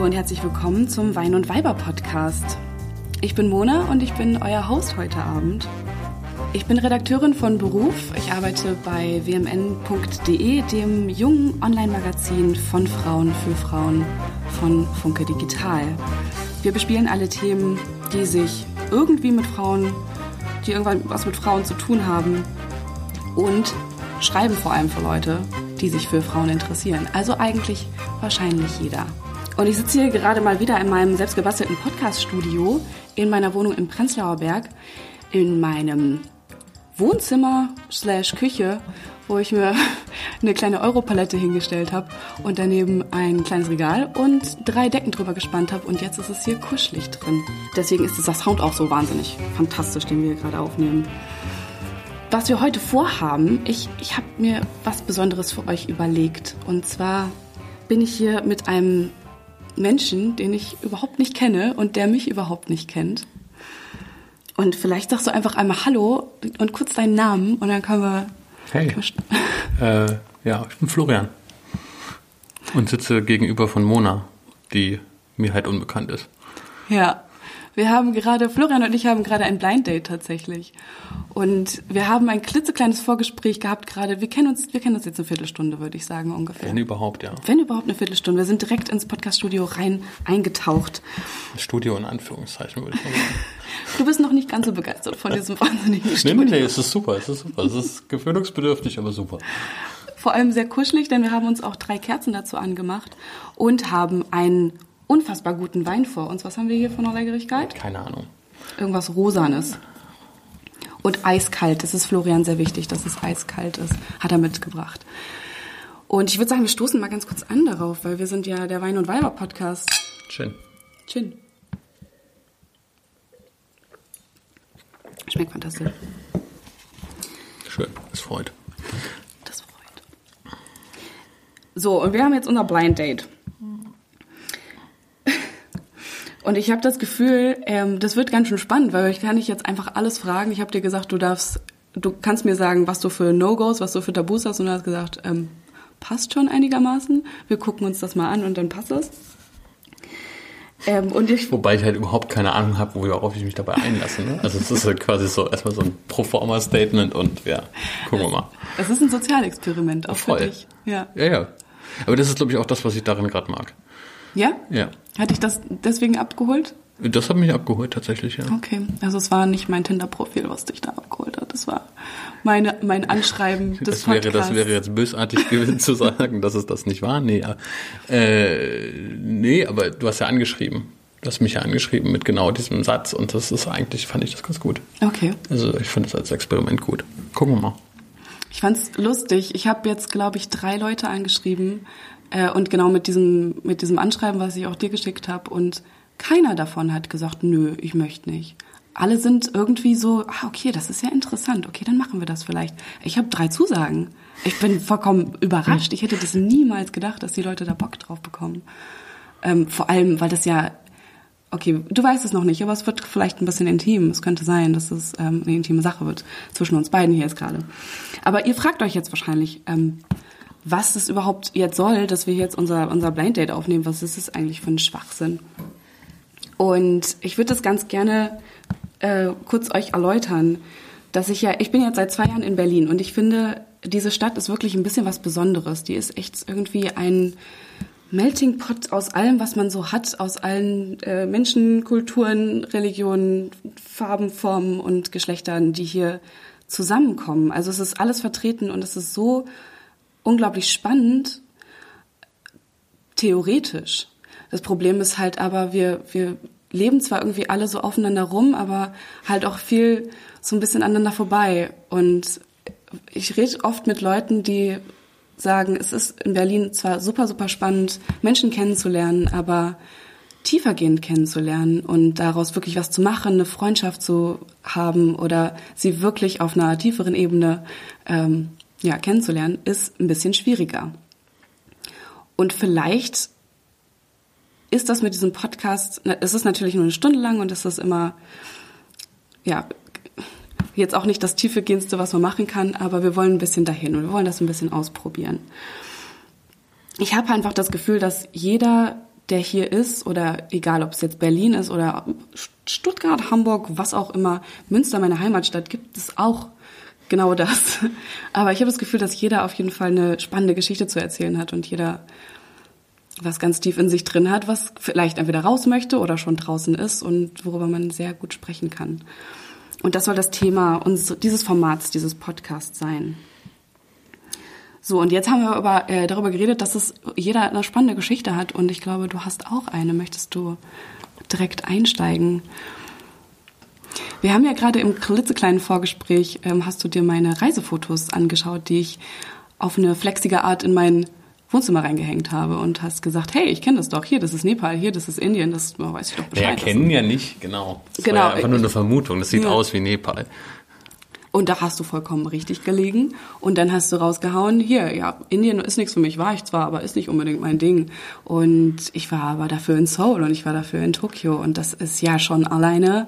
Hallo und herzlich willkommen zum Wein und Weiber Podcast. Ich bin Mona und ich bin euer Host heute Abend. Ich bin Redakteurin von Beruf. Ich arbeite bei wmn.de, dem jungen Online-Magazin von Frauen für Frauen von Funke Digital. Wir bespielen alle Themen, die sich irgendwie mit Frauen, die irgendwann was mit Frauen zu tun haben und schreiben vor allem für Leute, die sich für Frauen interessieren. Also eigentlich wahrscheinlich jeder. Und ich sitze hier gerade mal wieder in meinem selbstgebastelten Podcast-Studio in meiner Wohnung im Prenzlauer Berg, in meinem Wohnzimmer slash Küche, wo ich mir eine kleine Europalette hingestellt habe und daneben ein kleines Regal und drei Decken drüber gespannt habe und jetzt ist es hier kuschelig drin. Deswegen ist dieser Sound auch so wahnsinnig fantastisch, den wir hier gerade aufnehmen. Was wir heute vorhaben, ich, ich habe mir was Besonderes für euch überlegt. Und zwar bin ich hier mit einem Menschen, den ich überhaupt nicht kenne und der mich überhaupt nicht kennt. Und vielleicht sagst du einfach einmal Hallo und kurz deinen Namen und dann können wir. Hey. äh, ja, ich bin Florian. Und sitze gegenüber von Mona, die mir halt unbekannt ist. Ja. Wir haben gerade, Florian und ich haben gerade ein Blind Date tatsächlich. Und wir haben ein klitzekleines Vorgespräch gehabt gerade. Wir kennen uns, wir kennen uns jetzt eine Viertelstunde, würde ich sagen, ungefähr. Wenn überhaupt, ja. Wenn überhaupt eine Viertelstunde. Wir sind direkt ins Podcaststudio rein eingetaucht. Studio in Anführungszeichen, würde ich mal sagen. Du bist noch nicht ganz so begeistert von diesem wahnsinnigen Studio. Nee, nee, nee, es ist super, es ist super. Es ist gewöhnungsbedürftig, aber super. Vor allem sehr kuschelig, denn wir haben uns auch drei Kerzen dazu angemacht und haben einen unfassbar guten Wein vor uns. Was haben wir hier von der Leckerigkeit? Keine Ahnung. Irgendwas Rosanes. Und eiskalt. Das ist Florian sehr wichtig, dass es eiskalt ist. Hat er mitgebracht. Und ich würde sagen, wir stoßen mal ganz kurz an darauf, weil wir sind ja der Wein- und Weiber-Podcast. Schön. Chin. Schmeckt fantastisch. Schön, das freut. Das freut. So, und wir haben jetzt unser Blind Date. Und ich habe das Gefühl, ähm, das wird ganz schön spannend, weil ich kann dich jetzt einfach alles fragen. Ich habe dir gesagt, du darfst, du kannst mir sagen, was du für No-Gos, was du für Tabus hast. Und du hast gesagt, ähm, passt schon einigermaßen. Wir gucken uns das mal an und dann passt es. Ähm, und ich Wobei ich halt überhaupt keine Ahnung habe, worauf ich mich dabei einlasse. Ne? Also es ist halt quasi so erstmal so ein Proforma-Statement und ja, gucken wir mal. Es ist ein Sozialexperiment, auch Voll. für dich. Ja. ja, ja. Aber das ist, glaube ich, auch das, was ich darin gerade mag. Ja? Ja. Hatte ich das deswegen abgeholt? Das hat mich abgeholt tatsächlich, ja. Okay, also es war nicht mein Tinder-Profil, was dich da abgeholt hat. Das war meine, mein Anschreiben des das wäre, Podcasts. Das wäre jetzt bösartig gewesen zu sagen, dass es das nicht war. Nee, äh, nee, aber du hast ja angeschrieben. Du hast mich ja angeschrieben mit genau diesem Satz und das ist eigentlich, fand ich das ganz gut. Okay. Also ich finde es als Experiment gut. Gucken wir mal. Ich fand's lustig. Ich habe jetzt, glaube ich, drei Leute angeschrieben äh, und genau mit diesem, mit diesem Anschreiben, was ich auch dir geschickt habe und keiner davon hat gesagt, nö, ich möchte nicht. Alle sind irgendwie so, ah, okay, das ist ja interessant, okay, dann machen wir das vielleicht. Ich habe drei Zusagen. Ich bin vollkommen überrascht. Ich hätte das niemals gedacht, dass die Leute da Bock drauf bekommen. Ähm, vor allem, weil das ja, okay, du weißt es noch nicht, aber es wird vielleicht ein bisschen intim. Es könnte sein, dass es ähm, eine intime Sache wird zwischen uns beiden hier jetzt gerade. Aber ihr fragt euch jetzt wahrscheinlich, ähm, was es überhaupt jetzt soll, dass wir jetzt unser, unser Blind Date aufnehmen. Was ist es eigentlich für ein Schwachsinn? Und ich würde das ganz gerne äh, kurz euch erläutern, dass ich ja, ich bin jetzt seit zwei Jahren in Berlin und ich finde, diese Stadt ist wirklich ein bisschen was Besonderes. Die ist echt irgendwie ein Melting Pot aus allem, was man so hat, aus allen äh, Menschen, Kulturen, Religionen, Farben, Formen und Geschlechtern, die hier zusammenkommen. Also es ist alles vertreten und es ist so unglaublich spannend, theoretisch. Das Problem ist halt aber, wir, wir leben zwar irgendwie alle so aufeinander rum, aber halt auch viel so ein bisschen aneinander vorbei. Und ich rede oft mit Leuten, die sagen, es ist in Berlin zwar super, super spannend, Menschen kennenzulernen, aber tiefergehend kennenzulernen und daraus wirklich was zu machen, eine Freundschaft zu haben oder sie wirklich auf einer tieferen Ebene ähm, ja, kennenzulernen, ist ein bisschen schwieriger. Und vielleicht ist das mit diesem Podcast, es ist natürlich nur eine Stunde lang und es ist immer, ja, jetzt auch nicht das tiefergehendste, was man machen kann, aber wir wollen ein bisschen dahin und wir wollen das ein bisschen ausprobieren. Ich habe einfach das Gefühl, dass jeder, der hier ist oder egal, ob es jetzt Berlin ist oder Stuttgart, Hamburg, was auch immer, Münster, meine Heimatstadt, gibt es auch genau das. Aber ich habe das Gefühl, dass jeder auf jeden Fall eine spannende Geschichte zu erzählen hat und jeder was ganz tief in sich drin hat, was vielleicht entweder raus möchte oder schon draußen ist und worüber man sehr gut sprechen kann. Und das soll das Thema uns, dieses Formats, dieses Podcasts sein. So, und jetzt haben wir aber, äh, darüber geredet, dass es jeder eine spannende Geschichte hat und ich glaube, du hast auch eine. Möchtest du direkt einsteigen? Wir haben ja gerade im klitzekleinen Vorgespräch, ähm, hast du dir meine Reisefotos angeschaut, die ich auf eine flexige Art in mein Wohnzimmer reingehängt habe und hast gesagt, hey, ich kenne das doch, hier, das ist Nepal, hier, das ist Indien, das oh, weiß ich doch Bescheid. Wir kennen ja nicht, genau. Das genau. War ja einfach nur eine Vermutung, das sieht ja. aus wie Nepal. Und da hast du vollkommen richtig gelegen. Und dann hast du rausgehauen, hier, ja, Indien ist nichts für mich, war ich zwar, aber ist nicht unbedingt mein Ding. Und ich war aber dafür in Seoul und ich war dafür in Tokio. Und das ist ja schon alleine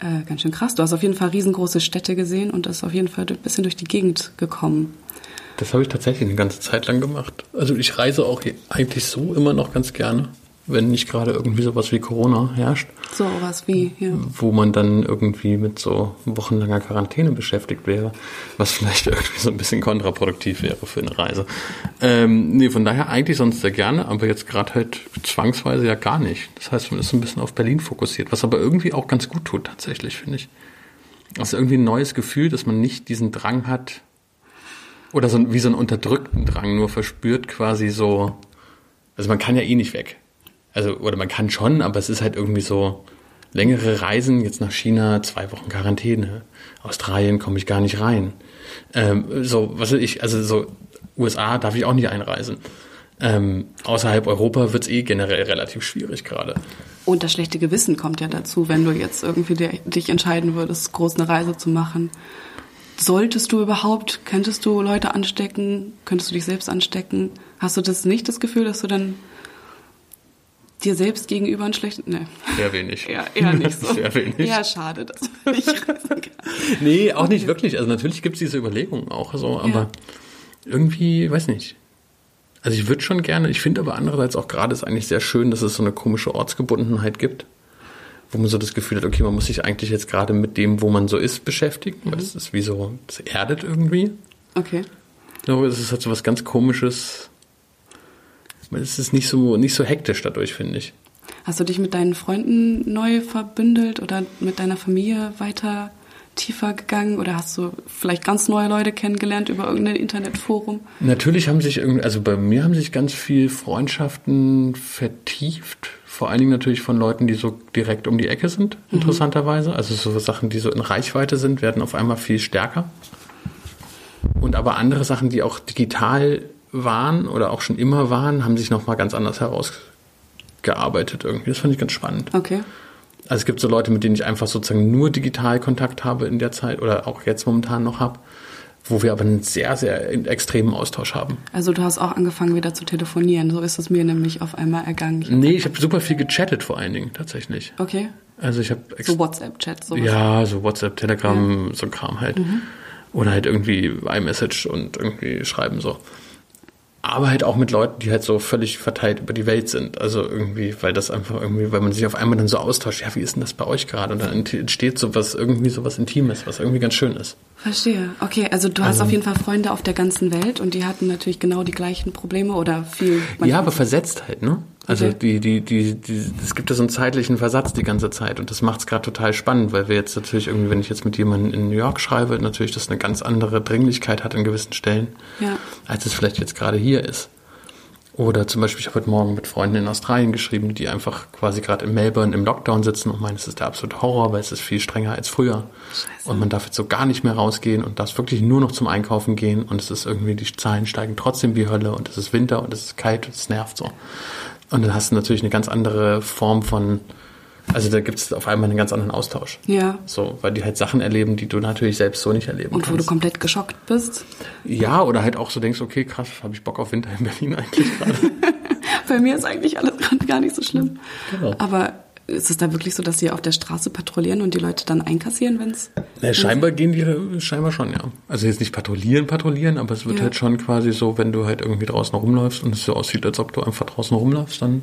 äh, ganz schön krass. Du hast auf jeden Fall riesengroße Städte gesehen und das auf jeden Fall ein bisschen durch die Gegend gekommen. Das habe ich tatsächlich eine ganze Zeit lang gemacht. Also ich reise auch eigentlich so immer noch ganz gerne wenn nicht gerade irgendwie sowas wie Corona herrscht. So was wie, ja. Wo man dann irgendwie mit so wochenlanger Quarantäne beschäftigt wäre, was vielleicht irgendwie so ein bisschen kontraproduktiv wäre für eine Reise. Ähm, nee, von daher eigentlich sonst sehr gerne, aber jetzt gerade halt zwangsweise ja gar nicht. Das heißt, man ist ein bisschen auf Berlin fokussiert, was aber irgendwie auch ganz gut tut, tatsächlich, finde ich. Also irgendwie ein neues Gefühl, dass man nicht diesen Drang hat, oder so wie so einen unterdrückten Drang nur verspürt, quasi so, also man kann ja eh nicht weg also, oder man kann schon, aber es ist halt irgendwie so längere Reisen, jetzt nach China, zwei Wochen Quarantäne. Australien komme ich gar nicht rein. Ähm, so, was weiß ich, also so USA darf ich auch nicht einreisen. Ähm, außerhalb Europa wird es eh generell relativ schwierig gerade. Und das schlechte Gewissen kommt ja dazu, wenn du jetzt irgendwie dich entscheiden würdest, groß eine Reise zu machen. Solltest du überhaupt, könntest du Leute anstecken? Könntest du dich selbst anstecken? Hast du das nicht das Gefühl, dass du dann dir selbst gegenüber ein schlechtes. Ne. Sehr wenig. Ja, eher nicht so. Sehr wenig. Ja, schade, dass man nicht reisen kann. Nee, auch nicht wirklich. Also natürlich gibt es diese Überlegungen auch so, aber ja. irgendwie, weiß nicht. Also ich würde schon gerne, ich finde aber andererseits auch gerade ist eigentlich sehr schön, dass es so eine komische Ortsgebundenheit gibt, wo man so das Gefühl hat, okay, man muss sich eigentlich jetzt gerade mit dem, wo man so ist, beschäftigen, mhm. weil das ist wie so, das erdet irgendwie. Okay. Ich glaube, es ist halt so was ganz komisches, es ist nicht so, nicht so hektisch dadurch, finde ich. Hast du dich mit deinen Freunden neu verbündelt oder mit deiner Familie weiter tiefer gegangen oder hast du vielleicht ganz neue Leute kennengelernt über irgendein Internetforum? Natürlich haben sich irgendwie, also bei mir haben sich ganz viel Freundschaften vertieft. Vor allen Dingen natürlich von Leuten, die so direkt um die Ecke sind, mhm. interessanterweise. Also so Sachen, die so in Reichweite sind, werden auf einmal viel stärker. Und aber andere Sachen, die auch digital waren oder auch schon immer waren, haben sich nochmal ganz anders herausgearbeitet irgendwie. Das fand ich ganz spannend. Okay. Also es gibt so Leute, mit denen ich einfach sozusagen nur digital Kontakt habe in der Zeit oder auch jetzt momentan noch habe, wo wir aber einen sehr, sehr extremen Austausch haben. Also du hast auch angefangen wieder zu telefonieren, so ist es mir nämlich auf einmal ergangen. Ich nee, ich habe super viel gechattet vor allen Dingen tatsächlich. Okay. Also ich habe so WhatsApp-Chat, so. Ja, so WhatsApp, Telegram, ja. so ein Kram halt. Mhm. Oder halt irgendwie iMessage und irgendwie schreiben so aber halt auch mit Leuten, die halt so völlig verteilt über die Welt sind. Also irgendwie, weil das einfach irgendwie, weil man sich auf einmal dann so austauscht, ja, wie ist denn das bei euch gerade? Und dann entsteht sowas, irgendwie sowas Intimes, was irgendwie ganz schön ist. Verstehe. Okay, also du hast also, auf jeden Fall Freunde auf der ganzen Welt und die hatten natürlich genau die gleichen Probleme oder viel. Ja, aber versetzt halt, ne? Also okay. die, die, die, die, es gibt ja so einen zeitlichen Versatz die ganze Zeit und das macht es gerade total spannend, weil wir jetzt natürlich irgendwie, wenn ich jetzt mit jemandem in New York schreibe, natürlich das eine ganz andere Dringlichkeit hat an gewissen Stellen, ja. als es vielleicht jetzt gerade hier ist. Oder zum Beispiel, ich habe heute Morgen mit Freunden in Australien geschrieben, die einfach quasi gerade in Melbourne im Lockdown sitzen und meinen, es ist der absolute Horror, weil es ist viel strenger als früher. Scheiße. Und man darf jetzt so gar nicht mehr rausgehen und darf wirklich nur noch zum Einkaufen gehen und es ist irgendwie, die Zahlen steigen trotzdem wie Hölle und es ist Winter und es ist kalt und es nervt so. Und dann hast du natürlich eine ganz andere Form von, also da gibt es auf einmal einen ganz anderen Austausch. Ja. So, weil die halt Sachen erleben, die du natürlich selbst so nicht erleben Und kannst. wo du komplett geschockt bist. Ja, oder halt auch so denkst, okay, krass, habe ich Bock auf Winter in Berlin eigentlich gerade. Bei mir ist eigentlich alles gerade gar nicht so schlimm. Genau. Aber ist es da wirklich so, dass sie auf der Straße patrouillieren und die Leute dann einkassieren, wenn es. Scheinbar gehen die scheinbar schon, ja. Also jetzt nicht patrouillieren, patrouillieren, aber es wird ja. halt schon quasi so, wenn du halt irgendwie draußen rumläufst und es so aussieht, als ob du einfach draußen rumläufst, dann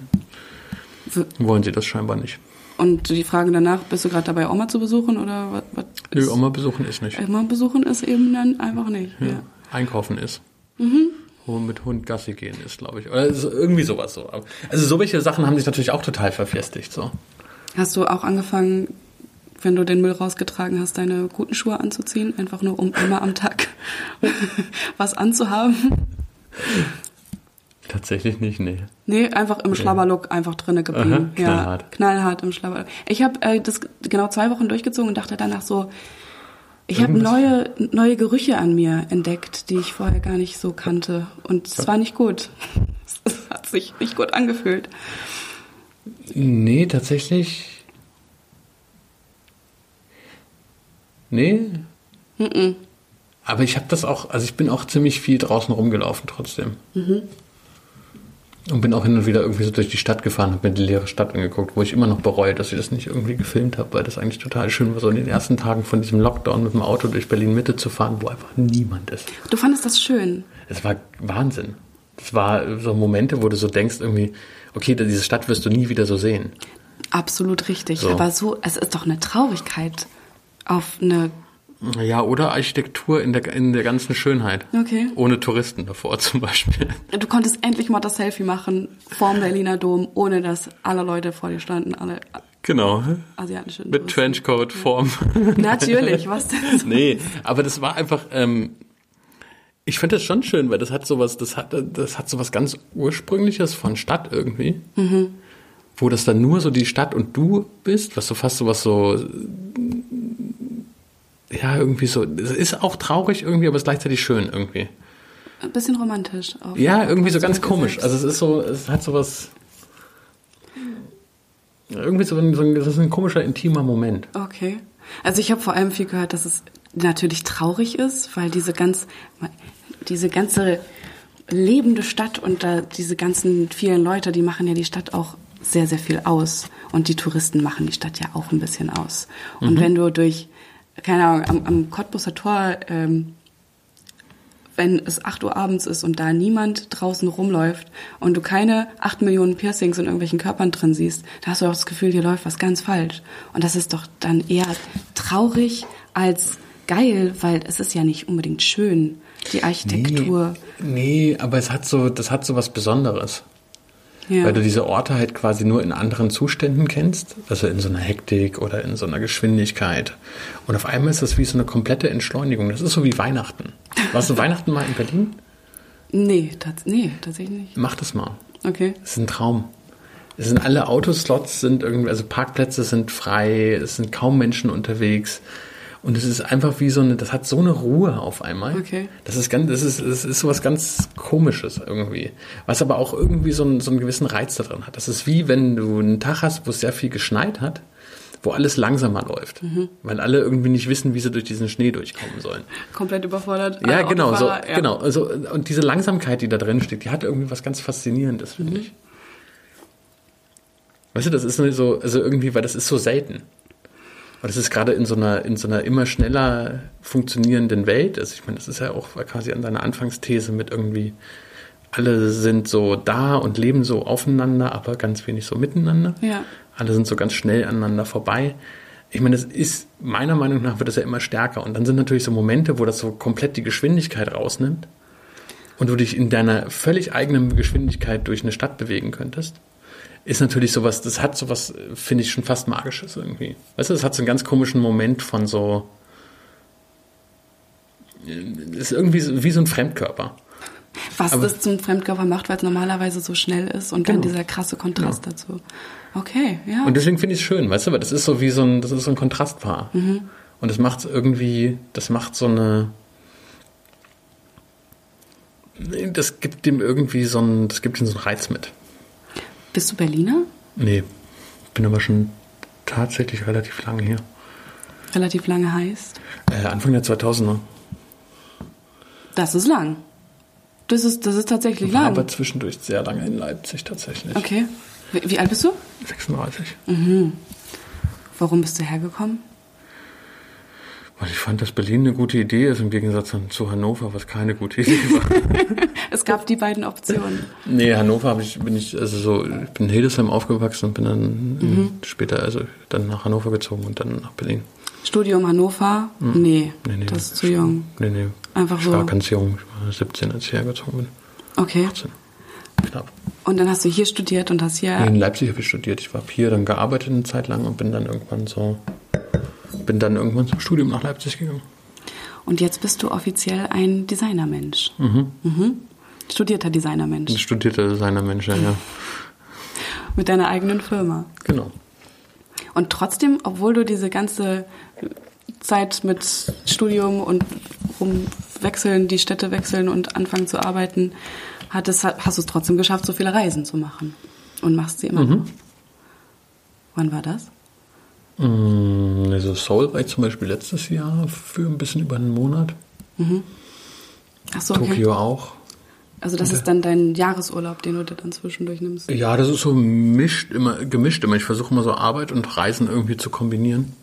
W- wollen sie das scheinbar nicht. Und die Fragen danach, bist du gerade dabei, Oma zu besuchen oder was? was Nö, Oma besuchen ist nicht. Oma besuchen ist eben dann einfach nicht. Ja. Ja. Einkaufen ist. Mhm. Mit Hund Gassi gehen ist, glaube ich. Oder irgendwie sowas so. Also so welche Sachen haben sich natürlich auch total verfestigt. So. Hast du auch angefangen, wenn du den Müll rausgetragen hast, deine guten Schuhe anzuziehen? Einfach nur, um immer am Tag was anzuhaben? Tatsächlich nicht, nee. Nee, einfach im Schlabberlook einfach drinne geblieben. Aha, ja, knallhart. knallhart im Schlabberlook. Ich habe äh, das genau zwei Wochen durchgezogen und dachte danach so, ich habe neue, neue Gerüche an mir entdeckt, die ich vorher gar nicht so kannte. Und es war nicht gut. Es hat sich nicht gut angefühlt. Nee, tatsächlich. Nee. Aber ich habe das auch, also ich bin auch ziemlich viel draußen rumgelaufen trotzdem. Und bin auch hin und wieder irgendwie so durch die Stadt gefahren, habe mir die leere Stadt angeguckt, wo ich immer noch bereue, dass ich das nicht irgendwie gefilmt habe, weil das eigentlich total schön war, so in den ersten Tagen von diesem Lockdown mit dem Auto durch Berlin-Mitte zu fahren, wo einfach niemand ist. Du fandest das schön. Es war Wahnsinn. Es war so Momente, wo du so denkst irgendwie, okay, diese Stadt wirst du nie wieder so sehen. Absolut richtig. So. Aber so, es ist doch eine Traurigkeit auf eine. Ja, oder Architektur in der, in der ganzen Schönheit. Okay. Ohne Touristen davor zum Beispiel. Du konntest endlich mal das Selfie machen vorm Berliner Dom, ohne dass alle Leute vor dir standen, alle Genau. asiatische. Mit. Trenchcoat, Form. Natürlich, was denn? so? nee, aber das war einfach, ähm, ich finde das schon schön, weil das hat sowas, das hat, das hat sowas ganz Ursprüngliches von Stadt irgendwie. Wo das dann nur so die Stadt und du bist, was so fast sowas so, ja, irgendwie so, es ist auch traurig irgendwie, aber es ist gleichzeitig schön irgendwie. Ein bisschen romantisch auch. Ja, irgendwie so ganz komisch. Also es ist so, es hat sowas, irgendwie so ein, so ein, das ist ein komischer, intimer Moment. Okay. Also ich habe vor allem viel gehört, dass es natürlich traurig ist, weil diese ganz, diese ganze lebende Stadt und da diese ganzen vielen Leute, die machen ja die Stadt auch sehr, sehr viel aus. Und die Touristen machen die Stadt ja auch ein bisschen aus. Und wenn du durch, keine Ahnung, am, am Cottbuser Tor, ähm, wenn es 8 Uhr abends ist und da niemand draußen rumläuft und du keine 8 Millionen Piercings in irgendwelchen Körpern drin siehst, da hast du auch das Gefühl, hier läuft was ganz falsch. Und das ist doch dann eher traurig als geil, weil es ist ja nicht unbedingt schön, die Architektur. Nee, nee, aber es hat so, das hat so was Besonderes. Ja. Weil du diese Orte halt quasi nur in anderen Zuständen kennst, also in so einer Hektik oder in so einer Geschwindigkeit. Und auf einmal ist das wie so eine komplette Entschleunigung. Das ist so wie Weihnachten. Warst du Weihnachten mal in Berlin? nee, tats nee, tatsächlich nicht. Mach das mal. Okay. Es ist ein Traum. Es sind alle Autoslots sind irgendwie, also Parkplätze sind frei, es sind kaum Menschen unterwegs. Und es ist einfach wie so eine, das hat so eine Ruhe auf einmal. Okay. Das ist ganz, das ist, das ist so was ganz Komisches irgendwie. Was aber auch irgendwie so einen, so einen gewissen Reiz da drin hat. Das ist wie wenn du einen Tag hast, wo es sehr viel geschneit hat, wo alles langsamer läuft. Mhm. Weil alle irgendwie nicht wissen, wie sie durch diesen Schnee durchkommen sollen. Komplett überfordert. Ja, Alle genau, so, ja. genau. Also, und diese Langsamkeit, die da drin steckt, die hat irgendwie was ganz Faszinierendes, finde Mhm. ich. Weißt du, das ist so, also irgendwie, weil das ist so selten. Und das ist gerade in so einer, in so einer immer schneller funktionierenden Welt. Also ich meine, das ist ja auch quasi an deiner Anfangsthese mit irgendwie, alle sind so da und leben so aufeinander, aber ganz wenig so miteinander. Ja. Alle sind so ganz schnell aneinander vorbei. Ich meine, das ist, meiner Meinung nach wird das ja immer stärker. Und dann sind natürlich so Momente, wo das so komplett die Geschwindigkeit rausnimmt und du dich in deiner völlig eigenen Geschwindigkeit durch eine Stadt bewegen könntest. Ist natürlich sowas, das hat sowas, finde ich, schon fast Magisches irgendwie. Weißt du, das hat so einen ganz komischen Moment von so, ist irgendwie so, wie so ein Fremdkörper. Was Aber- das zum Fremdkörper macht, weil es normalerweise so schnell ist und dann Genau. dieser krasse Kontrast dazu. Okay, ja. Und deswegen finde ich es schön, weißt du, weil das ist so wie so ein, das ist so ein Kontrastpaar. Und das macht irgendwie, das macht so eine, das gibt dem irgendwie so ein, das gibt ihm so einen Reiz mit. Bist du Berliner? Nee, bin aber schon tatsächlich relativ lange hier. Relativ lange heißt. Äh, Anfang der 2000er. Das ist lang. Das ist, das ist tatsächlich War lang. aber zwischendurch sehr lange in Leipzig tatsächlich. Okay. Wie, wie alt bist du? 36. Warum bist du hergekommen? Weil ich fand, dass Berlin eine gute Idee ist, im Gegensatz zu Hannover, was keine gute Idee war. es gab die beiden Optionen. Nee, Hannover habe ich, bin ich, also so, ich bin in Hildesheim aufgewachsen und bin dann mhm. später, also dann nach Hannover gezogen und dann nach Berlin. Studium Hannover? Mhm. Nee, nee, nee, das ist zu jung. Nee, nee. Einfach ich so. Ich war ganz jung, ich war 17, als ich hergezogen bin. Okay. 18. Knapp. Und dann hast du hier studiert und hast hier. Nee, in Leipzig habe ich studiert. Ich habe hier dann gearbeitet eine Zeit lang und bin dann irgendwann so, bin dann irgendwann zum Studium nach Leipzig gegangen. Und jetzt bist du offiziell ein Designermensch. Mhm. Mhm. Studierter Designermensch. Ein studierter Designermensch, ja. Mit deiner eigenen Firma. Genau. Und trotzdem, obwohl du diese ganze Zeit mit Studium und rumwechseln, die Städte wechseln und anfangen zu arbeiten, hattest, hast du es trotzdem geschafft, so viele Reisen zu machen. Und machst sie immer mhm. noch. Wann war das? Mm, also Seoul war ich zum Beispiel letztes Jahr für ein bisschen über einen Monat. Mhm. Ach so, okay. Tokio auch. Also das ist dann dein Jahresurlaub, den du da dann zwischendurch nimmst? Ja, das ist so mischt immer, gemischt immer. Ich versuche immer so Arbeit und Reisen irgendwie zu kombinieren.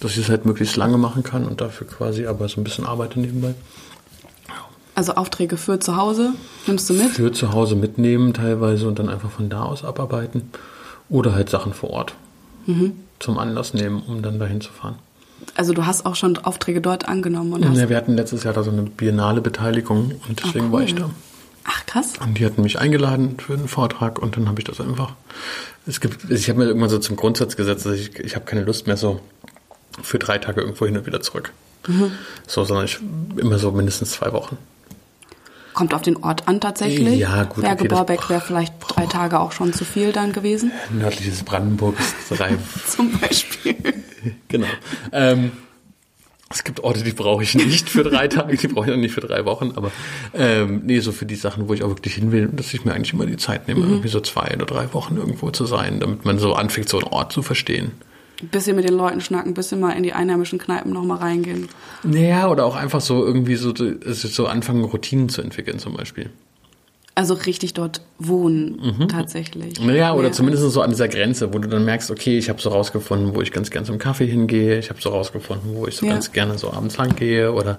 Dass ich es halt möglichst lange machen kann und dafür quasi aber so ein bisschen arbeite nebenbei. Also Aufträge für zu Hause nimmst du mit? Für zu Hause mitnehmen teilweise und dann einfach von da aus abarbeiten. Oder halt Sachen vor Ort mhm. zum Anlass nehmen, um dann dahin zu fahren. Also du hast auch schon Aufträge dort angenommen? Und ja, wir hatten letztes Jahr da so eine biennale Beteiligung und deswegen Ach, cool. war ich da. Ach krass. Und die hatten mich eingeladen für einen Vortrag und dann habe ich das einfach. Es gibt, ich habe mir irgendwann so zum Grundsatz gesetzt, dass ich, ich habe keine Lust mehr so für drei Tage irgendwo hin und wieder zurück. Mhm. So, sondern ich immer so mindestens zwei Wochen. Kommt auf den Ort an tatsächlich. Ja, gut. Berge okay, Borbeck wäre vielleicht drei Tage auch schon zu viel dann gewesen. Nördliches Brandenburg ist drei. Zum Beispiel. genau. Ähm, es gibt Orte, die brauche ich nicht für drei Tage, die brauche ich auch nicht für drei Wochen, aber ähm, nee, so für die Sachen, wo ich auch wirklich hin will, dass ich mir eigentlich immer die Zeit nehme, mhm. irgendwie so zwei oder drei Wochen irgendwo zu sein, damit man so anfängt, so einen Ort zu verstehen ein bisschen mit den Leuten schnacken, ein bisschen mal in die einheimischen Kneipen nochmal reingehen. Naja, oder auch einfach so irgendwie so, so anfangen, Routinen zu entwickeln zum Beispiel. Also richtig dort wohnen, mhm. tatsächlich. Naja, oder ja. zumindest so an dieser Grenze, wo du dann merkst, okay, ich habe so rausgefunden, wo ich ganz gern zum Kaffee hingehe, ich habe so rausgefunden, wo ich so ja. ganz gerne so abends lang gehe oder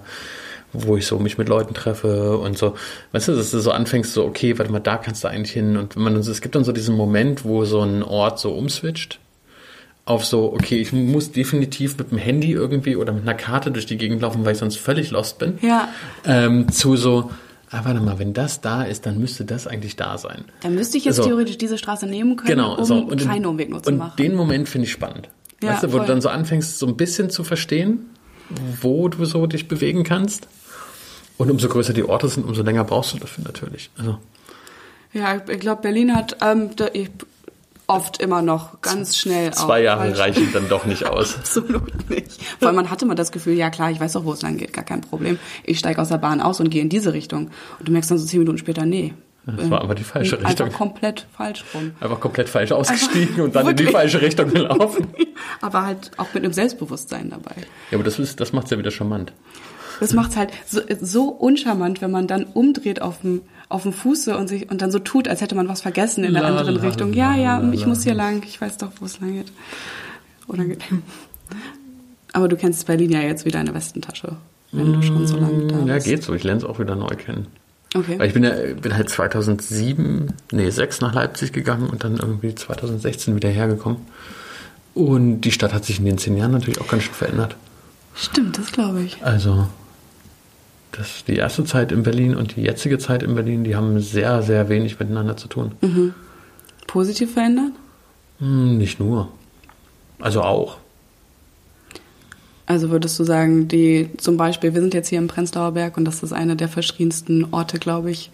wo ich so mich mit Leuten treffe und so. Weißt du, dass du so anfängst, so, okay, warte mal, da kannst du eigentlich hin. Und wenn man, es gibt dann so diesen Moment, wo so ein Ort so umswitcht auf so, okay, ich muss definitiv mit dem Handy irgendwie oder mit einer Karte durch die Gegend laufen, weil ich sonst völlig lost bin. Ja. Ähm, zu so, ah, warte mal, wenn das da ist, dann müsste das eigentlich da sein. Dann müsste ich jetzt so. theoretisch diese Straße nehmen können, genau, um so. und keinen Umweg nur zu und machen. Und den Moment finde ich spannend. Ja, weißt du, wo voll. du dann so anfängst, so ein bisschen zu verstehen, wo du so dich bewegen kannst. Und umso größer die Orte sind, umso länger brauchst du dafür natürlich. Also. Ja, ich glaube, Berlin hat, ähm, da, ich oft immer noch ganz schnell Zwei Jahre reichen dann doch nicht aus. Absolut nicht. Vor allem man hatte immer das Gefühl, ja klar, ich weiß doch, wo es lang geht, gar kein Problem. Ich steige aus der Bahn aus und gehe in diese Richtung. Und du merkst dann so zehn Minuten später, nee. Das war aber die falsche Richtung. Einfach komplett falsch rum. Einfach komplett falsch ausgestiegen und dann wirklich? in die falsche Richtung gelaufen. aber halt auch mit einem Selbstbewusstsein dabei. Ja, aber das, ist, das macht's ja wieder charmant. Das macht's halt so, so uncharmant, wenn man dann umdreht auf dem auf dem Fuße und sich und dann so tut, als hätte man was vergessen in der anderen Richtung. Ja, ja, ich muss hier lang. Ich weiß doch, wo es lang geht. Oder Aber du kennst Berlin ja jetzt wieder in der Westentasche, wenn du schon so lange da bist. Ja, geht so. Ich lerne es auch wieder neu kennen. Okay. Weil ich bin ja bin halt 2007, nee, 6 nach Leipzig gegangen und dann irgendwie 2016 wieder hergekommen. Und die Stadt hat sich in den zehn Jahren natürlich auch ganz schön verändert. Stimmt, das glaube ich. Also das, die erste Zeit in Berlin und die jetzige Zeit in Berlin, die haben sehr, sehr wenig miteinander zu tun. Mhm. Positiv verändert? Hm, nicht nur. Also auch. Also würdest du sagen, die zum Beispiel, wir sind jetzt hier im Prenzlauer Berg und das ist einer der verschriebensten Orte, glaube ich,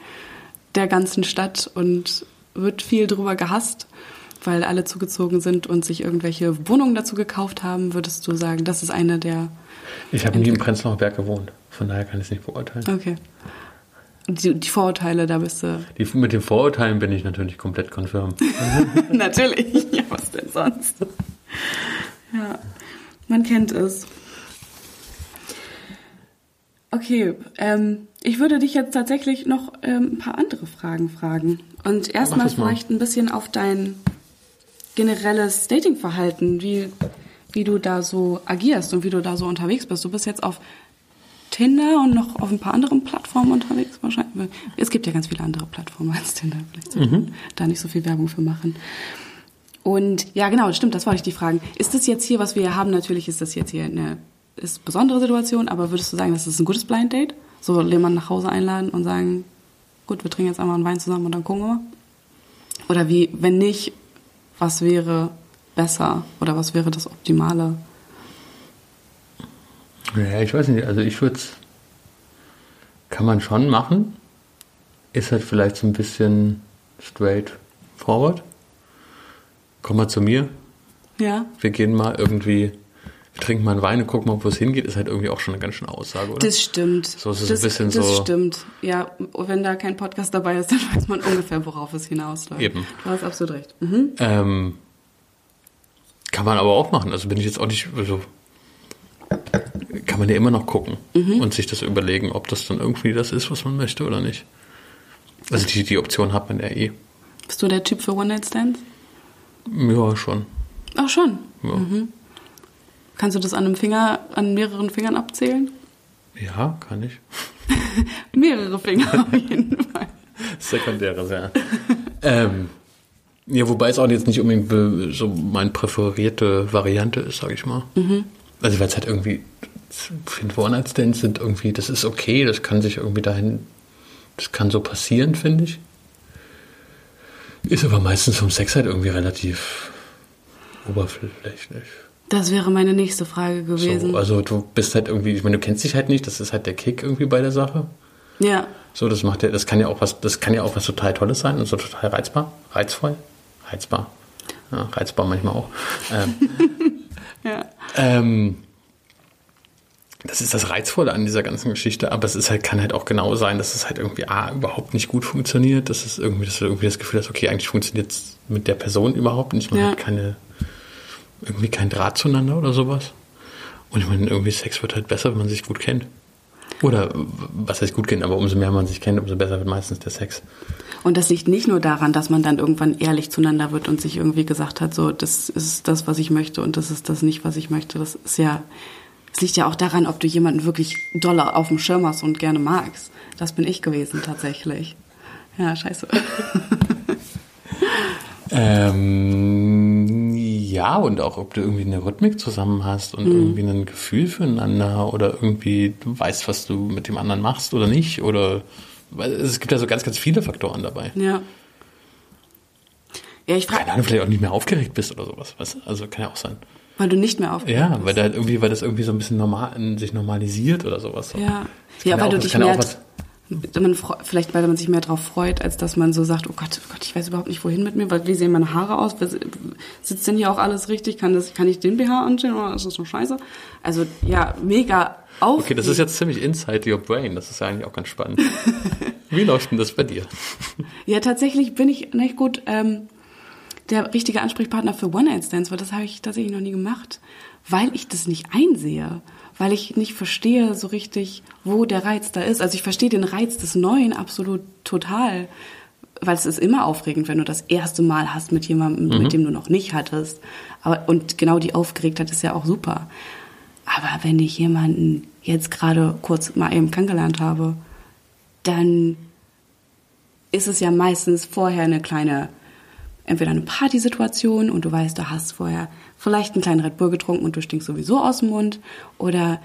der ganzen Stadt und wird viel drüber gehasst, weil alle zugezogen sind und sich irgendwelche Wohnungen dazu gekauft haben. Würdest du sagen, das ist eine der. Ich habe nie im Prenzlauer Berg gewohnt. Von daher kann ich es nicht beurteilen. Okay. Die, die, Vorurteile, da bist du. Die, mit den Vorurteilen bin ich natürlich komplett konfirm. natürlich. Ja, was denn sonst? Ja, man kennt es. Okay, ähm, ich würde dich jetzt tatsächlich noch ähm, ein paar andere Fragen fragen. Und erstmal vielleicht ein bisschen auf dein generelles Datingverhalten. Wie, wie du da so agierst und wie du da so unterwegs bist. Du bist jetzt auf Tinder und noch auf ein paar anderen Plattformen unterwegs wahrscheinlich. Es gibt ja ganz viele andere Plattformen als Tinder. Vielleicht sollte man da nicht so viel Werbung für machen. Und ja, genau, stimmt, das wollte ich dich fragen. Ist das jetzt hier, was wir hier haben, natürlich ist das jetzt hier eine ist besondere Situation, aber würdest du sagen, das ist ein gutes Blind Date? So jemanden nach Hause einladen und sagen, gut, wir trinken jetzt einmal einen Wein zusammen und dann gucken wir. Oder wie, wenn nicht, was wäre besser oder was wäre das Optimale? Ja, ich weiß nicht, also ich würde es, kann man schon machen, ist halt vielleicht so ein bisschen straight forward. Komm mal zu mir, Ja. wir gehen mal irgendwie, wir trinken mal einen Wein und gucken mal, wo es hingeht, ist halt irgendwie auch schon eine ganz schöne Aussage, oder? Das stimmt. So ist es das, ein bisschen das so- stimmt. Ja, wenn da kein Podcast dabei ist, dann weiß man ungefähr, worauf es hinausläuft. Eben. Du hast absolut recht. Mhm. Ähm, kann man aber auch machen. Also bin ich jetzt auch nicht, also kann man ja immer noch gucken Mhm. und sich das überlegen, ob das dann irgendwie das ist, was man möchte oder nicht. Also die, die Option hat man ja eh. Bist du der Typ für One-Night-Stands? Ja, schon. Ach schon. Ja, Mhm. Kannst du das an einem Finger, an mehreren Fingern abzählen? ja kann ich. Mehrere Finger auf jeden Fall. Sekundäres, ja. ähm, ja, wobei es auch jetzt nicht unbedingt be- so meine präferierte Variante ist, sage ich mal. Also weil es halt irgendwie, finde One-Night-Stands sind irgendwie, das ist okay, das kann sich irgendwie dahin, das kann so passieren, finde ich. Ist aber meistens vom Sex halt irgendwie relativ oberflächlich. Das wäre meine nächste Frage gewesen. So, also du bist halt irgendwie, ich meine, du kennst dich halt nicht, das ist halt der Kick irgendwie bei der Sache. ja. So, das macht ja, das kann ja auch was, das kann ja auch was total Tolles sein und so total reizbar, reizvoll, reizbar, ja, reizbar manchmal auch. Ähm, Ja. ähm, das ist das Reizvolle an dieser ganzen Geschichte, aber es ist halt, kann halt auch genau sein, dass es halt irgendwie A, überhaupt nicht gut funktioniert, dass es irgendwie, dass du irgendwie das Gefühl hast, okay, eigentlich funktioniert es mit der Person überhaupt nicht, man Ja. hat keine, irgendwie kein Draht zueinander oder sowas. Und ich meine, irgendwie Sex wird halt besser, wenn man sich gut kennt. Oder was heißt gut kennen, aber umso mehr man sich kennt, umso besser wird meistens der Sex. Und das liegt nicht nur daran, dass man dann irgendwann ehrlich zueinander wird und sich irgendwie gesagt hat, so, das ist das, was ich möchte und das ist das nicht, was ich möchte. Das ist ja, es liegt ja auch daran, ob du jemanden wirklich doller auf dem Schirm hast und gerne magst. Das bin ich gewesen, tatsächlich. Ja, scheiße. Ähm, ja, und auch, ob du irgendwie eine Rhythmik zusammen hast und irgendwie ein Gefühl füreinander oder irgendwie du weißt, was du mit dem anderen machst oder nicht. Oder es gibt ja so ganz, ganz viele Faktoren dabei. Ja. Ja, ich Keine frage, Ahnung, vielleicht auch nicht mehr aufgeregt bist oder sowas. Weißt? Also kann ja auch sein. weil du nicht mehr auf. Ja, weil da halt irgendwie, weil das irgendwie so ein bisschen normal, sich normalisiert oder sowas. Ja, ja weil auch- du dich ja mehr, was- man, vielleicht weil man sich mehr darauf freut, als dass man so sagt, oh Gott, oh Gott, ich weiß überhaupt nicht wohin mit mir, weil wie sehen meine Haare aus, sitzt denn hier auch alles richtig, kann das, kann ich den BH anstellen oder ist das so scheiße? Also ja, mega auf. Okay, das ist jetzt ziemlich inside your brain. Das ist ja eigentlich auch ganz spannend. Wie läuft denn das bei dir? Ja, tatsächlich bin ich nicht gut ähm, der richtige Ansprechpartner für One-Night-Stands, weil das habe ich tatsächlich noch nie gemacht, weil ich das nicht einsehe, weil ich nicht verstehe so richtig, wo der Reiz da ist. Also ich verstehe den Reiz des Neuen absolut total, weil es ist immer aufregend, wenn du das erste Mal hast mit jemandem, mit dem du noch nicht hattest. Aber, und genau die Aufgeregtheit ist ja auch super. Aber wenn ich jemanden jetzt gerade kurz mal eben kennengelernt habe, dann ist es ja meistens vorher eine kleine, entweder eine Partysituation und du weißt, du hast vorher vielleicht einen kleinen Red Bull getrunken und du stinkst sowieso aus dem Mund oder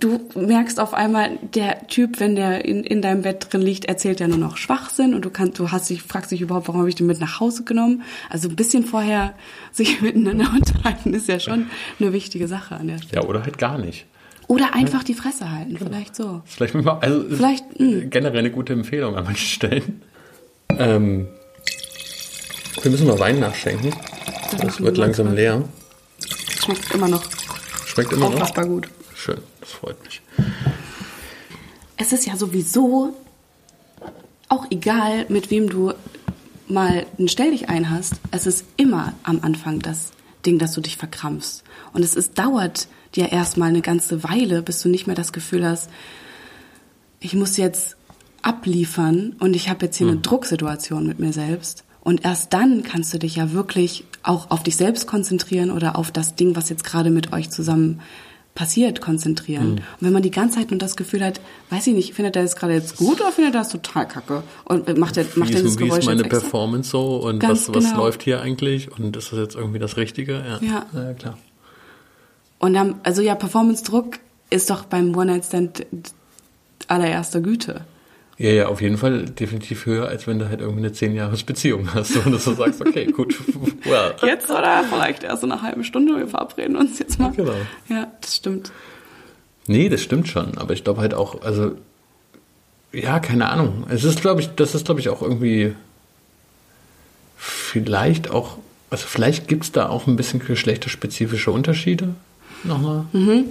du merkst auf einmal, der Typ, wenn der in, in deinem Bett drin liegt, erzählt ja nur noch Schwachsinn und du kannst, du hast dich, fragst dich überhaupt, warum habe ich den mit nach Hause genommen? Also ein bisschen vorher sich miteinander unterhalten ist ja schon eine wichtige Sache an der Stelle. Ja, oder halt gar nicht. Oder einfach die Fresse halten, vielleicht so. Vielleicht, also Vielleicht, hm. generell eine gute Empfehlung an manchen Stellen. Ähm, wir müssen mal Wein nachschenken. Das wird wir langsam leer. Schmeckt immer noch Schmeckt immer noch. unfassbar gut. Schön, das freut mich. Es ist ja sowieso auch egal, mit wem du mal einen Stell dich ein hast. Es ist immer am Anfang das Ding, dass du dich verkrampfst. Und es ist, dauert dir erstmal eine ganze Weile, bis du nicht mehr das Gefühl hast, ich muss jetzt abliefern und ich habe jetzt hier eine Drucksituation mit mir selbst. Und erst dann kannst du dich ja wirklich auch auf dich selbst konzentrieren oder auf das Ding, was jetzt gerade mit euch zusammen passiert, konzentrieren. Mhm. Und wenn man die ganze Zeit nur das Gefühl hat, weiß ich nicht, findet er das gerade jetzt gut oder findet er das total kacke? Und macht er, macht er das Geräusch Wie ist meine Performance so und was, was genau. läuft hier eigentlich und ist das jetzt irgendwie das Richtige? Ja, ja. ja klar. Und dann, also ja, Performance-Druck ist doch beim One-Night-Stand allererster Güte. Ja, ja, auf jeden Fall definitiv höher, als wenn du halt irgendwie eine zehn Jahres Beziehung hast und du so sagst, okay, gut, well. Jetzt oder vielleicht erst in einer halben Stunde, wir verabreden uns jetzt mal. Genau. Ja, das stimmt. Nee, das stimmt schon, aber ich glaube halt auch, also, ja, keine Ahnung. Es ist, glaube ich, das ist, glaube ich, auch irgendwie vielleicht auch, also vielleicht gibt es da auch ein bisschen geschlechterspezifische Unterschiede nochmal. Mhm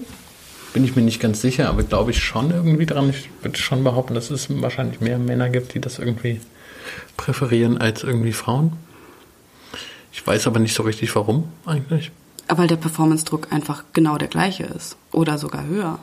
bin ich mir nicht ganz sicher, aber glaube ich schon irgendwie dran. Ich würde schon behaupten, dass es wahrscheinlich mehr Männer gibt, die das irgendwie präferieren als irgendwie Frauen. Ich weiß aber nicht so richtig, warum eigentlich. Weil der Performance-Druck einfach genau der gleiche ist oder sogar höher.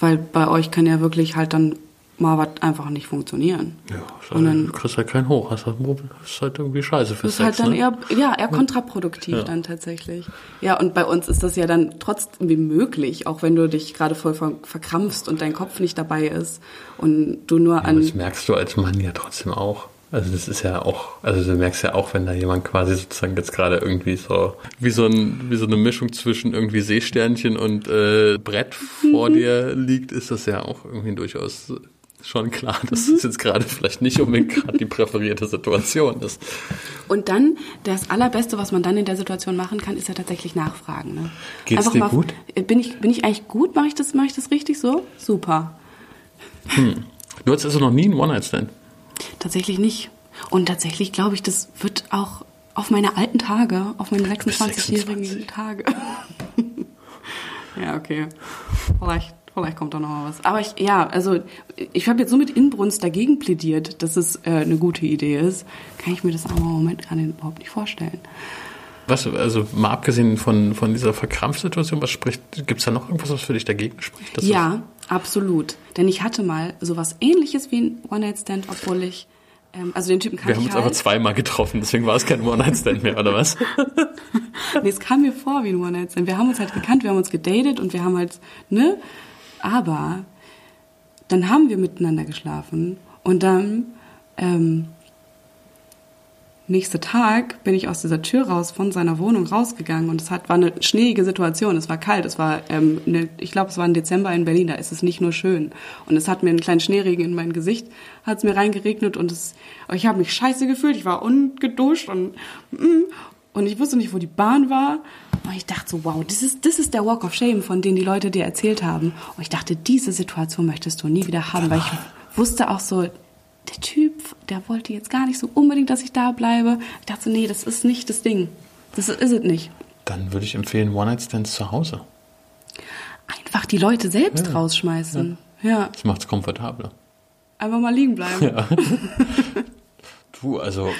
Weil bei euch kann ja wirklich halt dann mal was einfach nicht funktionieren. Ja, und dann, du kriegst halt keinen hoch. Das ist halt irgendwie scheiße für Das ist halt dann ne? eher, ja, eher kontraproduktiv ja. dann tatsächlich. Ja, und bei uns ist das ja dann trotzdem wie möglich, auch wenn du dich gerade voll verkrampfst und dein Kopf nicht dabei ist und du nur ja, an... Das merkst du als Mann ja trotzdem auch. Also das ist ja auch, also du merkst ja auch, wenn da jemand quasi sozusagen jetzt gerade irgendwie so wie so ein wie so eine Mischung zwischen irgendwie Seesternchen und äh, Brett vor dir liegt, ist das ja auch irgendwie durchaus schon klar, dass es jetzt gerade vielleicht nicht unbedingt gerade die präferierte Situation ist. Und dann, das Allerbeste, was man dann in der Situation machen kann, ist ja tatsächlich nachfragen. Ne? Geht's Einfach dir mal, gut? Bin ich, bin ich eigentlich gut? Mache ich, das, mach ich das richtig so? Super. Hm. Du hattest also noch nie einen One-Night-Stand? Tatsächlich nicht. Und tatsächlich glaube ich, das wird auch auf meine alten Tage, auf meine 26-jährigen Tage. ja, okay. Vielleicht Vielleicht kommt da noch mal was. Aber ich, ja, also ich habe jetzt so mit Inbrunst dagegen plädiert, dass es äh, eine gute Idee ist. Kann ich mir das aber im Moment gerade überhaupt nicht vorstellen. Was, also mal abgesehen von, von dieser Verkrampfsituation, was spricht, gibt es da noch irgendwas, was für dich dagegen spricht? Ja, absolut. Denn ich hatte mal sowas ähnliches wie ein One-Night-Stand, obwohl ich ähm, also den Typen kannte Wir haben uns halt. aber zweimal getroffen, deswegen war es kein One-Night-Stand mehr, oder was? nee, es kam mir vor wie ein One-Night-Stand. Wir haben uns halt gekannt, wir haben uns gedatet und wir haben halt, ne, aber dann haben wir miteinander geschlafen und dann ähm, nächster Tag bin ich aus dieser Tür raus von seiner Wohnung rausgegangen und es hat, war eine schneeige Situation, es war kalt, es war, ähm, eine, ich glaube, es war im Dezember in Berlin, da ist es nicht nur schön. Und es hat mir einen kleinen Schneeregen in mein Gesicht, hat es mir reingeregnet und es, ich habe mich scheiße gefühlt, ich war ungeduscht und, mm, und ich wusste nicht, wo die Bahn war. Und ich dachte so, wow, das ist, das ist der Walk of Shame, von dem die Leute dir erzählt haben. Und ich dachte, diese Situation möchtest du nie wieder haben, weil ich wusste auch so, der Typ, der wollte jetzt gar nicht so unbedingt, dass ich da bleibe. Ich dachte so, nee, das ist nicht das Ding. Das ist es nicht. Dann würde ich empfehlen, One-Night-Stands zu Hause. Einfach die Leute selbst ja. rausschmeißen. Ja. ja. Das macht es komfortabler. Einfach mal liegen bleiben. Ja. du, also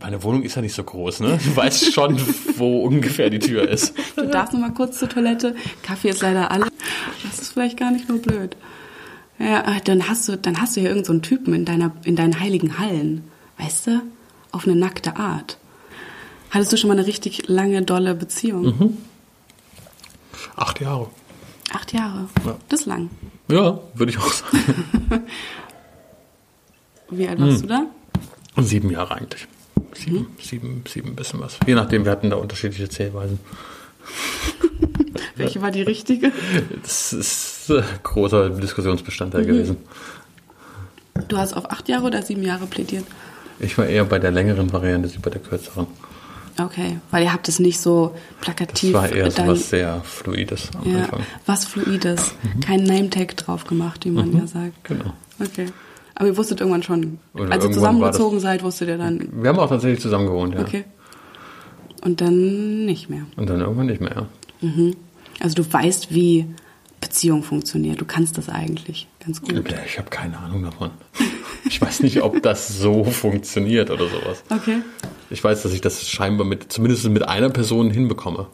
meine Wohnung ist ja nicht so groß, ne? Du weißt schon, wo ungefähr die Tür ist. Du darfst noch mal kurz zur Toilette. Kaffee ist leider alle. Das ist vielleicht gar nicht nur blöd. Ja, dann hast du, dann hast du ja irgendeinen so Typen in deiner, in deinen heiligen Hallen. Weißt du? Auf eine nackte Art. Hattest du schon mal eine richtig lange, dolle Beziehung? Mhm. Acht Jahre. Acht Jahre? Ja. Das ist lang. Ja, würde ich auch sagen. Wie alt warst hm. du da? Sieben Jahre eigentlich. Sieben, mhm. sieben, sieben bisschen was. Je nachdem, wir hatten da unterschiedliche Zählweisen. Welche war die richtige? Das ist ein großer Diskussionsbestandteil mhm. gewesen. Du hast auf acht Jahre oder sieben Jahre plädiert? Ich war eher bei der längeren Variante als bei der kürzeren. Okay, weil ihr habt es nicht so plakativ. Das war eher so was sehr Fluides am ja, Anfang. Was Fluides. Mhm. Kein Name-Tag drauf gemacht, wie man mhm. ja sagt. Genau. Okay. Aber ihr wusstet irgendwann schon, Oder als ihr zusammengezogen seid, wusstet ihr dann. Wir haben auch tatsächlich zusammen gewohnt, ja. Okay. Und dann nicht mehr. Und dann irgendwann nicht mehr, ja. Mhm. Also du weißt, wie Beziehung funktioniert. Du kannst das eigentlich ganz gut. Ich habe keine Ahnung davon. Ich weiß nicht, ob das so funktioniert oder sowas. Okay. Ich weiß, dass ich das scheinbar mit, zumindest mit einer Person hinbekomme.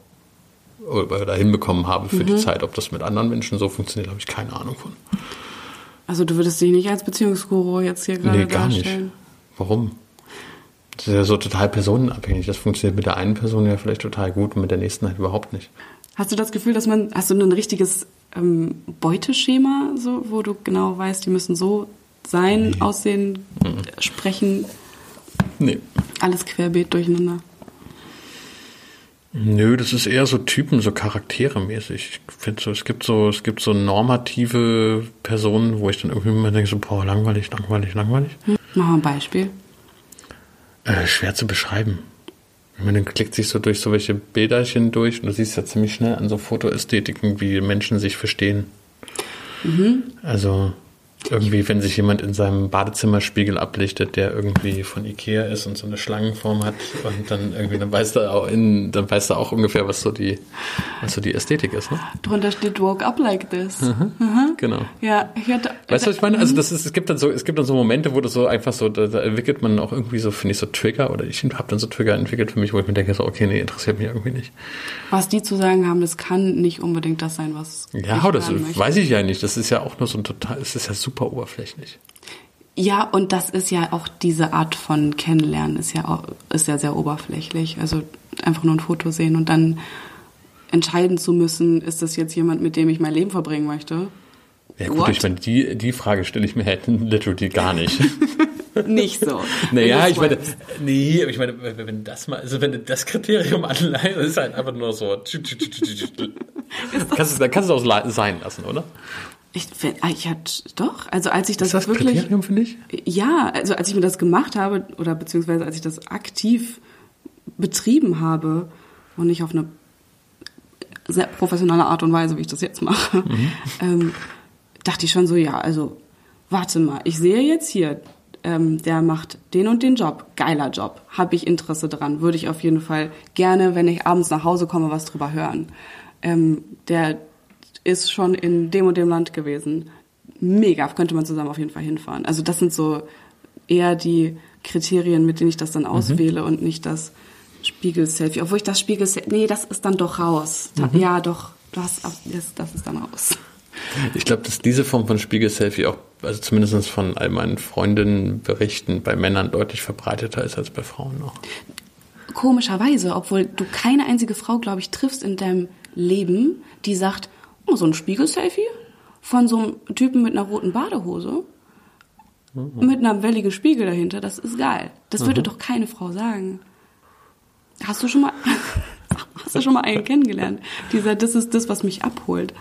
Oder hinbekommen habe für mhm. die Zeit. Ob das mit anderen Menschen so funktioniert, habe ich keine Ahnung von. Also du würdest dich nicht als Beziehungsguru jetzt hier gerade nee, gar darstellen? Nicht. Warum? Das ist ja so total personenabhängig. Das funktioniert mit der einen Person ja vielleicht total gut und mit der nächsten halt überhaupt nicht. Hast du das Gefühl, dass man, hast du ein richtiges ähm, Beuteschema, so, wo du genau weißt, die müssen so sein, nee. aussehen, mhm. sprechen? Nee. Alles querbeet durcheinander. Nö, das ist eher so Typen, so Charaktere mäßig. Ich finde so, es gibt so, es gibt so normative Personen, wo ich dann irgendwie immer denke, so, boah, langweilig, langweilig, langweilig. Hm. Mach mal ein Beispiel. Äh, schwer zu beschreiben. Man klickt sich so durch so welche Bilderchen durch und du siehst ja ziemlich schnell an so Fotoästhetiken, wie Menschen sich verstehen. Mhm. Also irgendwie, wenn sich jemand in seinem Badezimmerspiegel ablichtet, der irgendwie von Ikea ist und so eine Schlangenform hat und dann irgendwie, dann weißt du auch in, dann weißt du auch ungefähr, was so die, was so die Ästhetik ist, ne? Drunter steht Woke up like this. Mhm. Mhm. Genau. Ja, ich hatte. Weißt du, was ich meine? Also das ist, es gibt dann so, es gibt dann so Momente, wo das so einfach so, da, da entwickelt man auch irgendwie so, finde ich, so Trigger oder ich habe dann so Trigger entwickelt für mich, wo ich mir denke, so, okay, nee, interessiert mich irgendwie nicht. Was die zu sagen haben, das kann nicht unbedingt das sein, was. Ja, das weiß ich ja nicht. Das ist ja auch nur so ein total, es ist ja super super oberflächlich. Ja, und das ist ja auch diese Art von Kennenlernen ist ja auch, ist ja sehr oberflächlich. Also einfach nur ein Foto sehen und dann entscheiden zu müssen, ist das jetzt jemand, mit dem ich mein Leben verbringen möchte? Ja gut, What? ich meine, die, die Frage stelle ich mir halt literally gar nicht. nicht so. Naja, ich meine, nee, aber ich meine, wenn das mal, also wenn du das Kriterium anleihst, ist halt einfach nur so. kannst, dann kannst du es auch sein lassen, oder? Ich, ah, ich hatte doch, also als ich das, ist das wirklich, Kriterium für dich? Ja, also als ich mir das gemacht habe oder beziehungsweise als ich das aktiv betrieben habe und nicht auf eine sehr professionelle Art und Weise, wie ich das jetzt mache, mhm. ähm, dachte ich schon so, ja, also warte mal, ich sehe jetzt hier, ähm, der macht den und den Job, geiler Job, habe ich Interesse dran, würde ich auf jeden Fall gerne, wenn ich abends nach Hause komme, was drüber hören. Ähm, der ist schon in dem und dem Land gewesen. Mega, könnte man zusammen auf jeden Fall hinfahren. Also das sind so eher die Kriterien, mit denen ich das dann mhm. auswähle mhm. und nicht das Spiegel-Selfie. Obwohl ich das Spiegel-Selfie, nee, das ist dann doch raus. Mhm. Ja, doch, das, das ist dann raus. Ich glaube, dass diese Form von Spiegel-Selfie auch, also zumindest von all meinen Freundinnen berichten, bei Männern deutlich verbreiteter ist als bei Frauen noch. Komischerweise, obwohl du keine einzige Frau, glaube ich, triffst in deinem Leben, die sagt, so ein Spiegel-Selfie von so einem Typen mit einer roten Badehose. Mhm. Mit einem welligen Spiegel dahinter. Das ist geil. Das mhm. würde doch keine Frau sagen. Hast du schon mal, hast du schon mal einen kennengelernt? Dieser, das ist das, was mich abholt.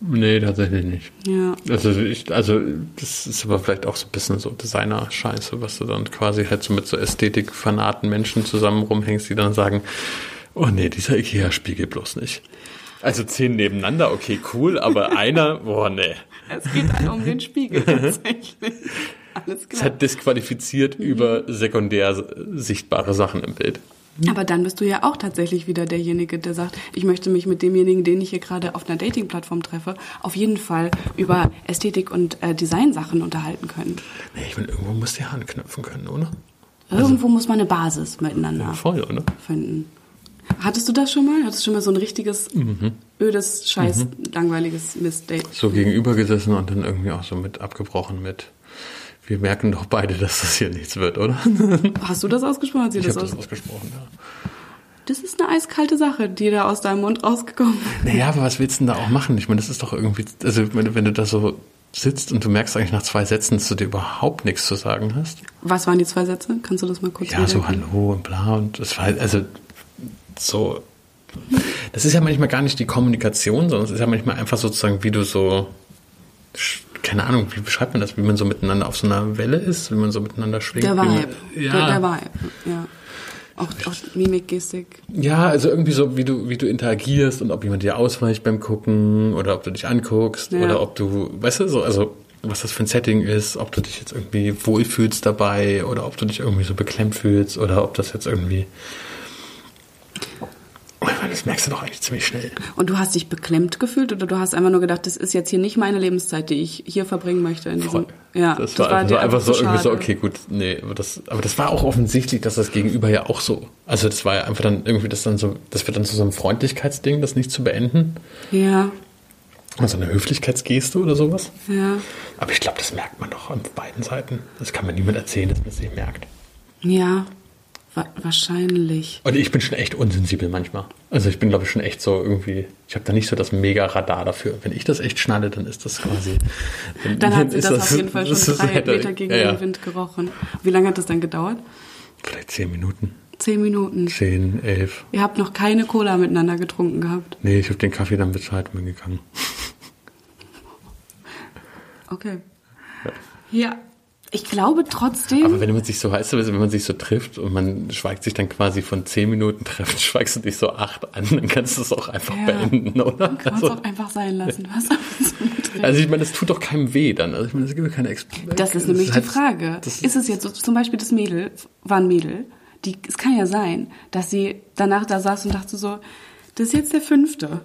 Nee, tatsächlich nicht. Ja. Also, ich, also das ist aber vielleicht auch so ein bisschen so Designer-Scheiße, was du dann quasi halt so mit so Ästhetik-Fanaten Menschen zusammen rumhängst, die dann sagen, oh nee, dieser Ikea-Spiegel bloß nicht. Also zehn nebeneinander, okay, cool, aber einer, boah, nee. Es geht um den Spiegel tatsächlich. Alles klar. Es hat disqualifiziert mhm. über sekundär sichtbare Sachen im Bild. Aber dann bist du ja auch tatsächlich wieder derjenige, der sagt, ich möchte mich mit demjenigen, den ich hier gerade auf einer Dating-Plattform treffe, auf jeden Fall über Ästhetik und äh, Design-Sachen unterhalten können. Nee, ich meine, irgendwo muss der anknüpfen können, oder? Irgendwo also, muss man eine Basis miteinander voll, oder? finden. Hattest du das schon mal? Hattest du schon mal so ein richtiges mhm. ödes, scheiß, mhm. langweiliges Mistdate? So gegenüber gesessen und dann irgendwie auch so mit abgebrochen mit wir merken doch beide, dass das hier nichts wird, oder? Hast du das ausgesprochen? Hat sie ich das, aus das ausgesprochen, ja. Das ist eine eiskalte Sache, die da aus deinem Mund rausgekommen ist. Naja, aber was willst du denn da auch machen? Ich meine, das ist doch irgendwie, also wenn du da so sitzt und du merkst eigentlich nach zwei Sätzen, dass du dir überhaupt nichts zu sagen hast. Was waren die zwei Sätze? Kannst du das mal kurz Ja, so Hallo und bla und das war, also so. Das ist ja manchmal gar nicht die Kommunikation, sondern es ist ja manchmal einfach sozusagen, wie du so, keine Ahnung, wie beschreibt man das, wie man so miteinander auf so einer Welle ist, wie man so miteinander schwingt. Der Vibe. Man, ja. Der, der Vibe, ja. Auch, auch Mimik, Gestik. Ja, also irgendwie so, wie du, wie du interagierst und ob jemand dir ausweicht beim Gucken oder ob du dich anguckst ja. oder ob du, weißt du, so, also was das für ein Setting ist, ob du dich jetzt irgendwie wohlfühlst dabei oder ob du dich irgendwie so beklemmt fühlst oder ob das jetzt irgendwie das merkst du doch eigentlich ziemlich schnell. Und du hast dich beklemmt gefühlt oder du hast einfach nur gedacht, das ist jetzt hier nicht meine Lebenszeit, die ich hier verbringen möchte? In diesem, ja, das, das war, war, einfach, einfach so, irgendwie so, okay, gut, nee, aber das, aber das war auch offensichtlich, dass das Gegenüber ja auch so. Also das war ja einfach dann irgendwie das dann so, das wird dann zu so einem Freundlichkeitsding, das nicht zu beenden. Ja. Also eine Höflichkeitsgeste oder sowas. Ja. Aber ich glaube, das merkt man doch an beiden Seiten. Das kann man niemand erzählen, dass man es nicht merkt. Ja, wahrscheinlich. Und ich bin schon echt unsensibel manchmal. Also ich bin, glaube ich, schon echt so irgendwie, ich habe da nicht so das Mega-Radar dafür. Wenn ich das echt schnalle, dann ist das quasi. Dann hat sie das, ist auf jeden Fall schon das drei hätte- Meter gegen ja, ja. den Wind gerochen. Wie lange hat das dann gedauert? Vielleicht zehn Minuten. Zehn Minuten. Zehn, elf. Ihr habt noch keine Cola miteinander getrunken gehabt. Nee, ich habe den Kaffee dann bezahlt und bin gegangen. Okay. Ja. Ich glaube trotzdem. Aber wenn man sich so, weißt du, wenn man sich so trifft und man schweigt sich dann quasi von zehn Minuten treffen, schweigst du dich so acht an, dann kannst du es auch einfach Ja. beenden, oder? kann man es Also, auch einfach sein lassen. Was soll man trinken? also ich meine, es tut doch keinem weh dann. Also ich meine, es gibt ja keine Ex Das ist nämlich die halt- Frage. das- ist es jetzt so, zum Beispiel das Mädel, war ein Mädel, die, es kann ja sein, dass sie danach da saß und dachte so, das ist jetzt der fünfte,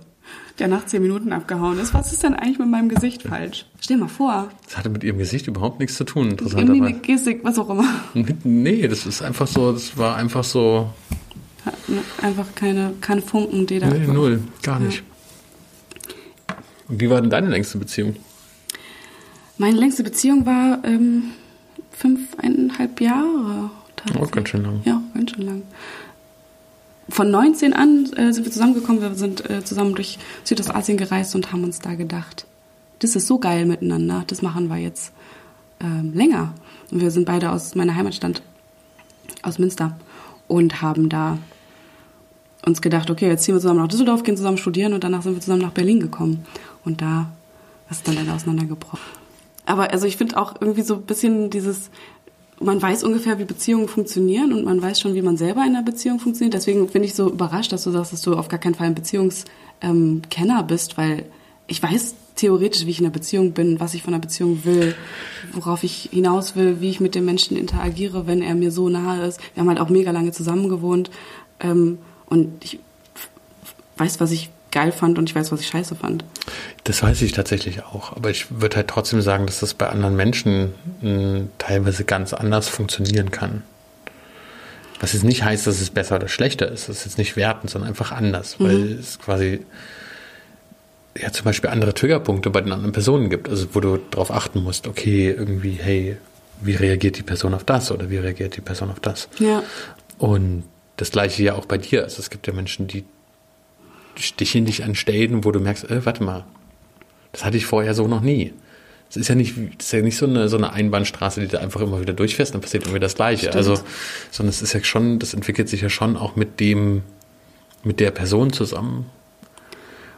der nach zehn Minuten abgehauen ist. Was ist denn eigentlich mit meinem Gesicht falsch? Stell mal vor, Das hatte mit ihrem Gesicht überhaupt nichts zu tun, irgendwie interessanterweise. eine Gestik, was auch immer. Nee, das ist einfach so, das war einfach so, Hat Einfach keine, keine Funken, die da. nee, null, gar nicht. Und wie war denn deine längste Beziehung? Meine längste Beziehung war ähm, fünfeinhalb Jahre. Oh, ganz schön lang. Ja, ganz schön lang. Von 19 an äh, sind wir zusammengekommen. Wir sind äh, zusammen durch Südostasien gereist und haben uns da gedacht, das ist so geil miteinander. Das machen wir jetzt ähm, länger. Und wir sind beide aus meiner Heimatstadt, aus Münster, und haben da uns gedacht, okay, jetzt ziehen wir zusammen nach Düsseldorf, gehen zusammen studieren und danach sind wir zusammen nach Berlin gekommen. Und da ist dann leider auseinandergebrochen. Aber also ich finde auch irgendwie so ein bisschen dieses, man weiß ungefähr, wie Beziehungen funktionieren und man weiß schon, wie man selber in einer Beziehung funktioniert. Deswegen bin ich so überrascht, dass du sagst, dass du auf gar keinen Fall ein Beziehungskenner bist, weil ich weiß theoretisch, wie ich in einer Beziehung bin, was ich von einer Beziehung will, worauf ich hinaus will, wie ich mit dem Menschen interagiere, wenn er mir so nahe ist. Wir haben halt auch mega lange zusammen gewohnt ähm, und ich weiß, was ich geil fand und ich weiß, was ich scheiße fand. Das weiß ich tatsächlich auch, aber ich würde halt trotzdem sagen, dass das bei anderen Menschen mh, teilweise ganz anders funktionieren kann. Was jetzt nicht heißt, dass es besser oder schlechter ist. Das ist jetzt nicht wertend, sondern einfach anders, weil es quasi ja zum Beispiel andere Triggerpunkte bei den anderen Personen gibt, also wo du darauf achten musst, okay, irgendwie, hey, wie reagiert die Person auf das oder wie reagiert die Person auf das? Ja. Und das gleiche ja auch bei dir. Also es gibt ja Menschen, die sticheln dich an Stellen, wo du merkst, äh, warte mal, das hatte ich vorher so noch nie. Das ist ja nicht, das ist ja nicht so eine, so eine Einbahnstraße, die du einfach immer wieder durchfährst, dann passiert irgendwie das Gleiche. Stimmt. Also, sondern es ist ja schon, das entwickelt sich ja schon auch mit dem, mit der Person zusammen.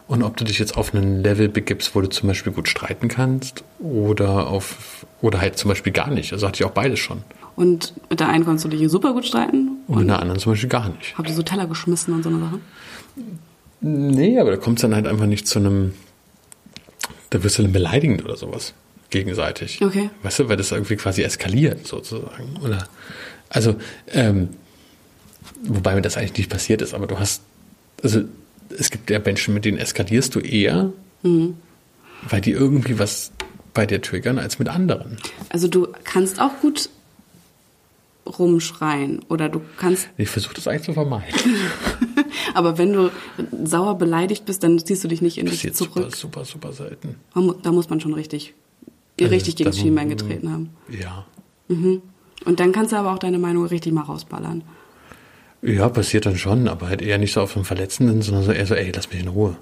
Und ob du dich jetzt auf einen Level begibst, wo du zum Beispiel gut streiten kannst oder auf, oder halt zum Beispiel gar nicht. Also hatte ich auch beides schon. Und mit der einen konntest du dich super gut streiten Und mit der anderen zum Beispiel gar nicht. habt ihr so Teller geschmissen und so eine Sachen. Nee, aber da kommt es dann halt einfach nicht zu einem, da wirst du dann beleidigend oder sowas gegenseitig. Okay. Weißt du, weil das irgendwie quasi eskaliert sozusagen. Oder, also, ähm, wobei mir das eigentlich nicht passiert ist, aber du hast, also es gibt ja Menschen, mit denen eskalierst du eher, weil die irgendwie was bei dir triggern als mit anderen. Also du kannst auch gut rumschreien oder du kannst, Ich versuche das eigentlich zu vermeiden. aber wenn du sauer beleidigt bist, dann ziehst du dich nicht in dich Passiert super, zurück. super, super selten. Da muss man schon richtig, Also, richtig gegen das da- Schienbein getreten haben. Ja. Und dann kannst du aber auch deine Meinung richtig mal rausballern. Ja, passiert dann schon, aber halt eher nicht so auf einen Verletzenden, sondern so eher so, ey, lass mich in Ruhe.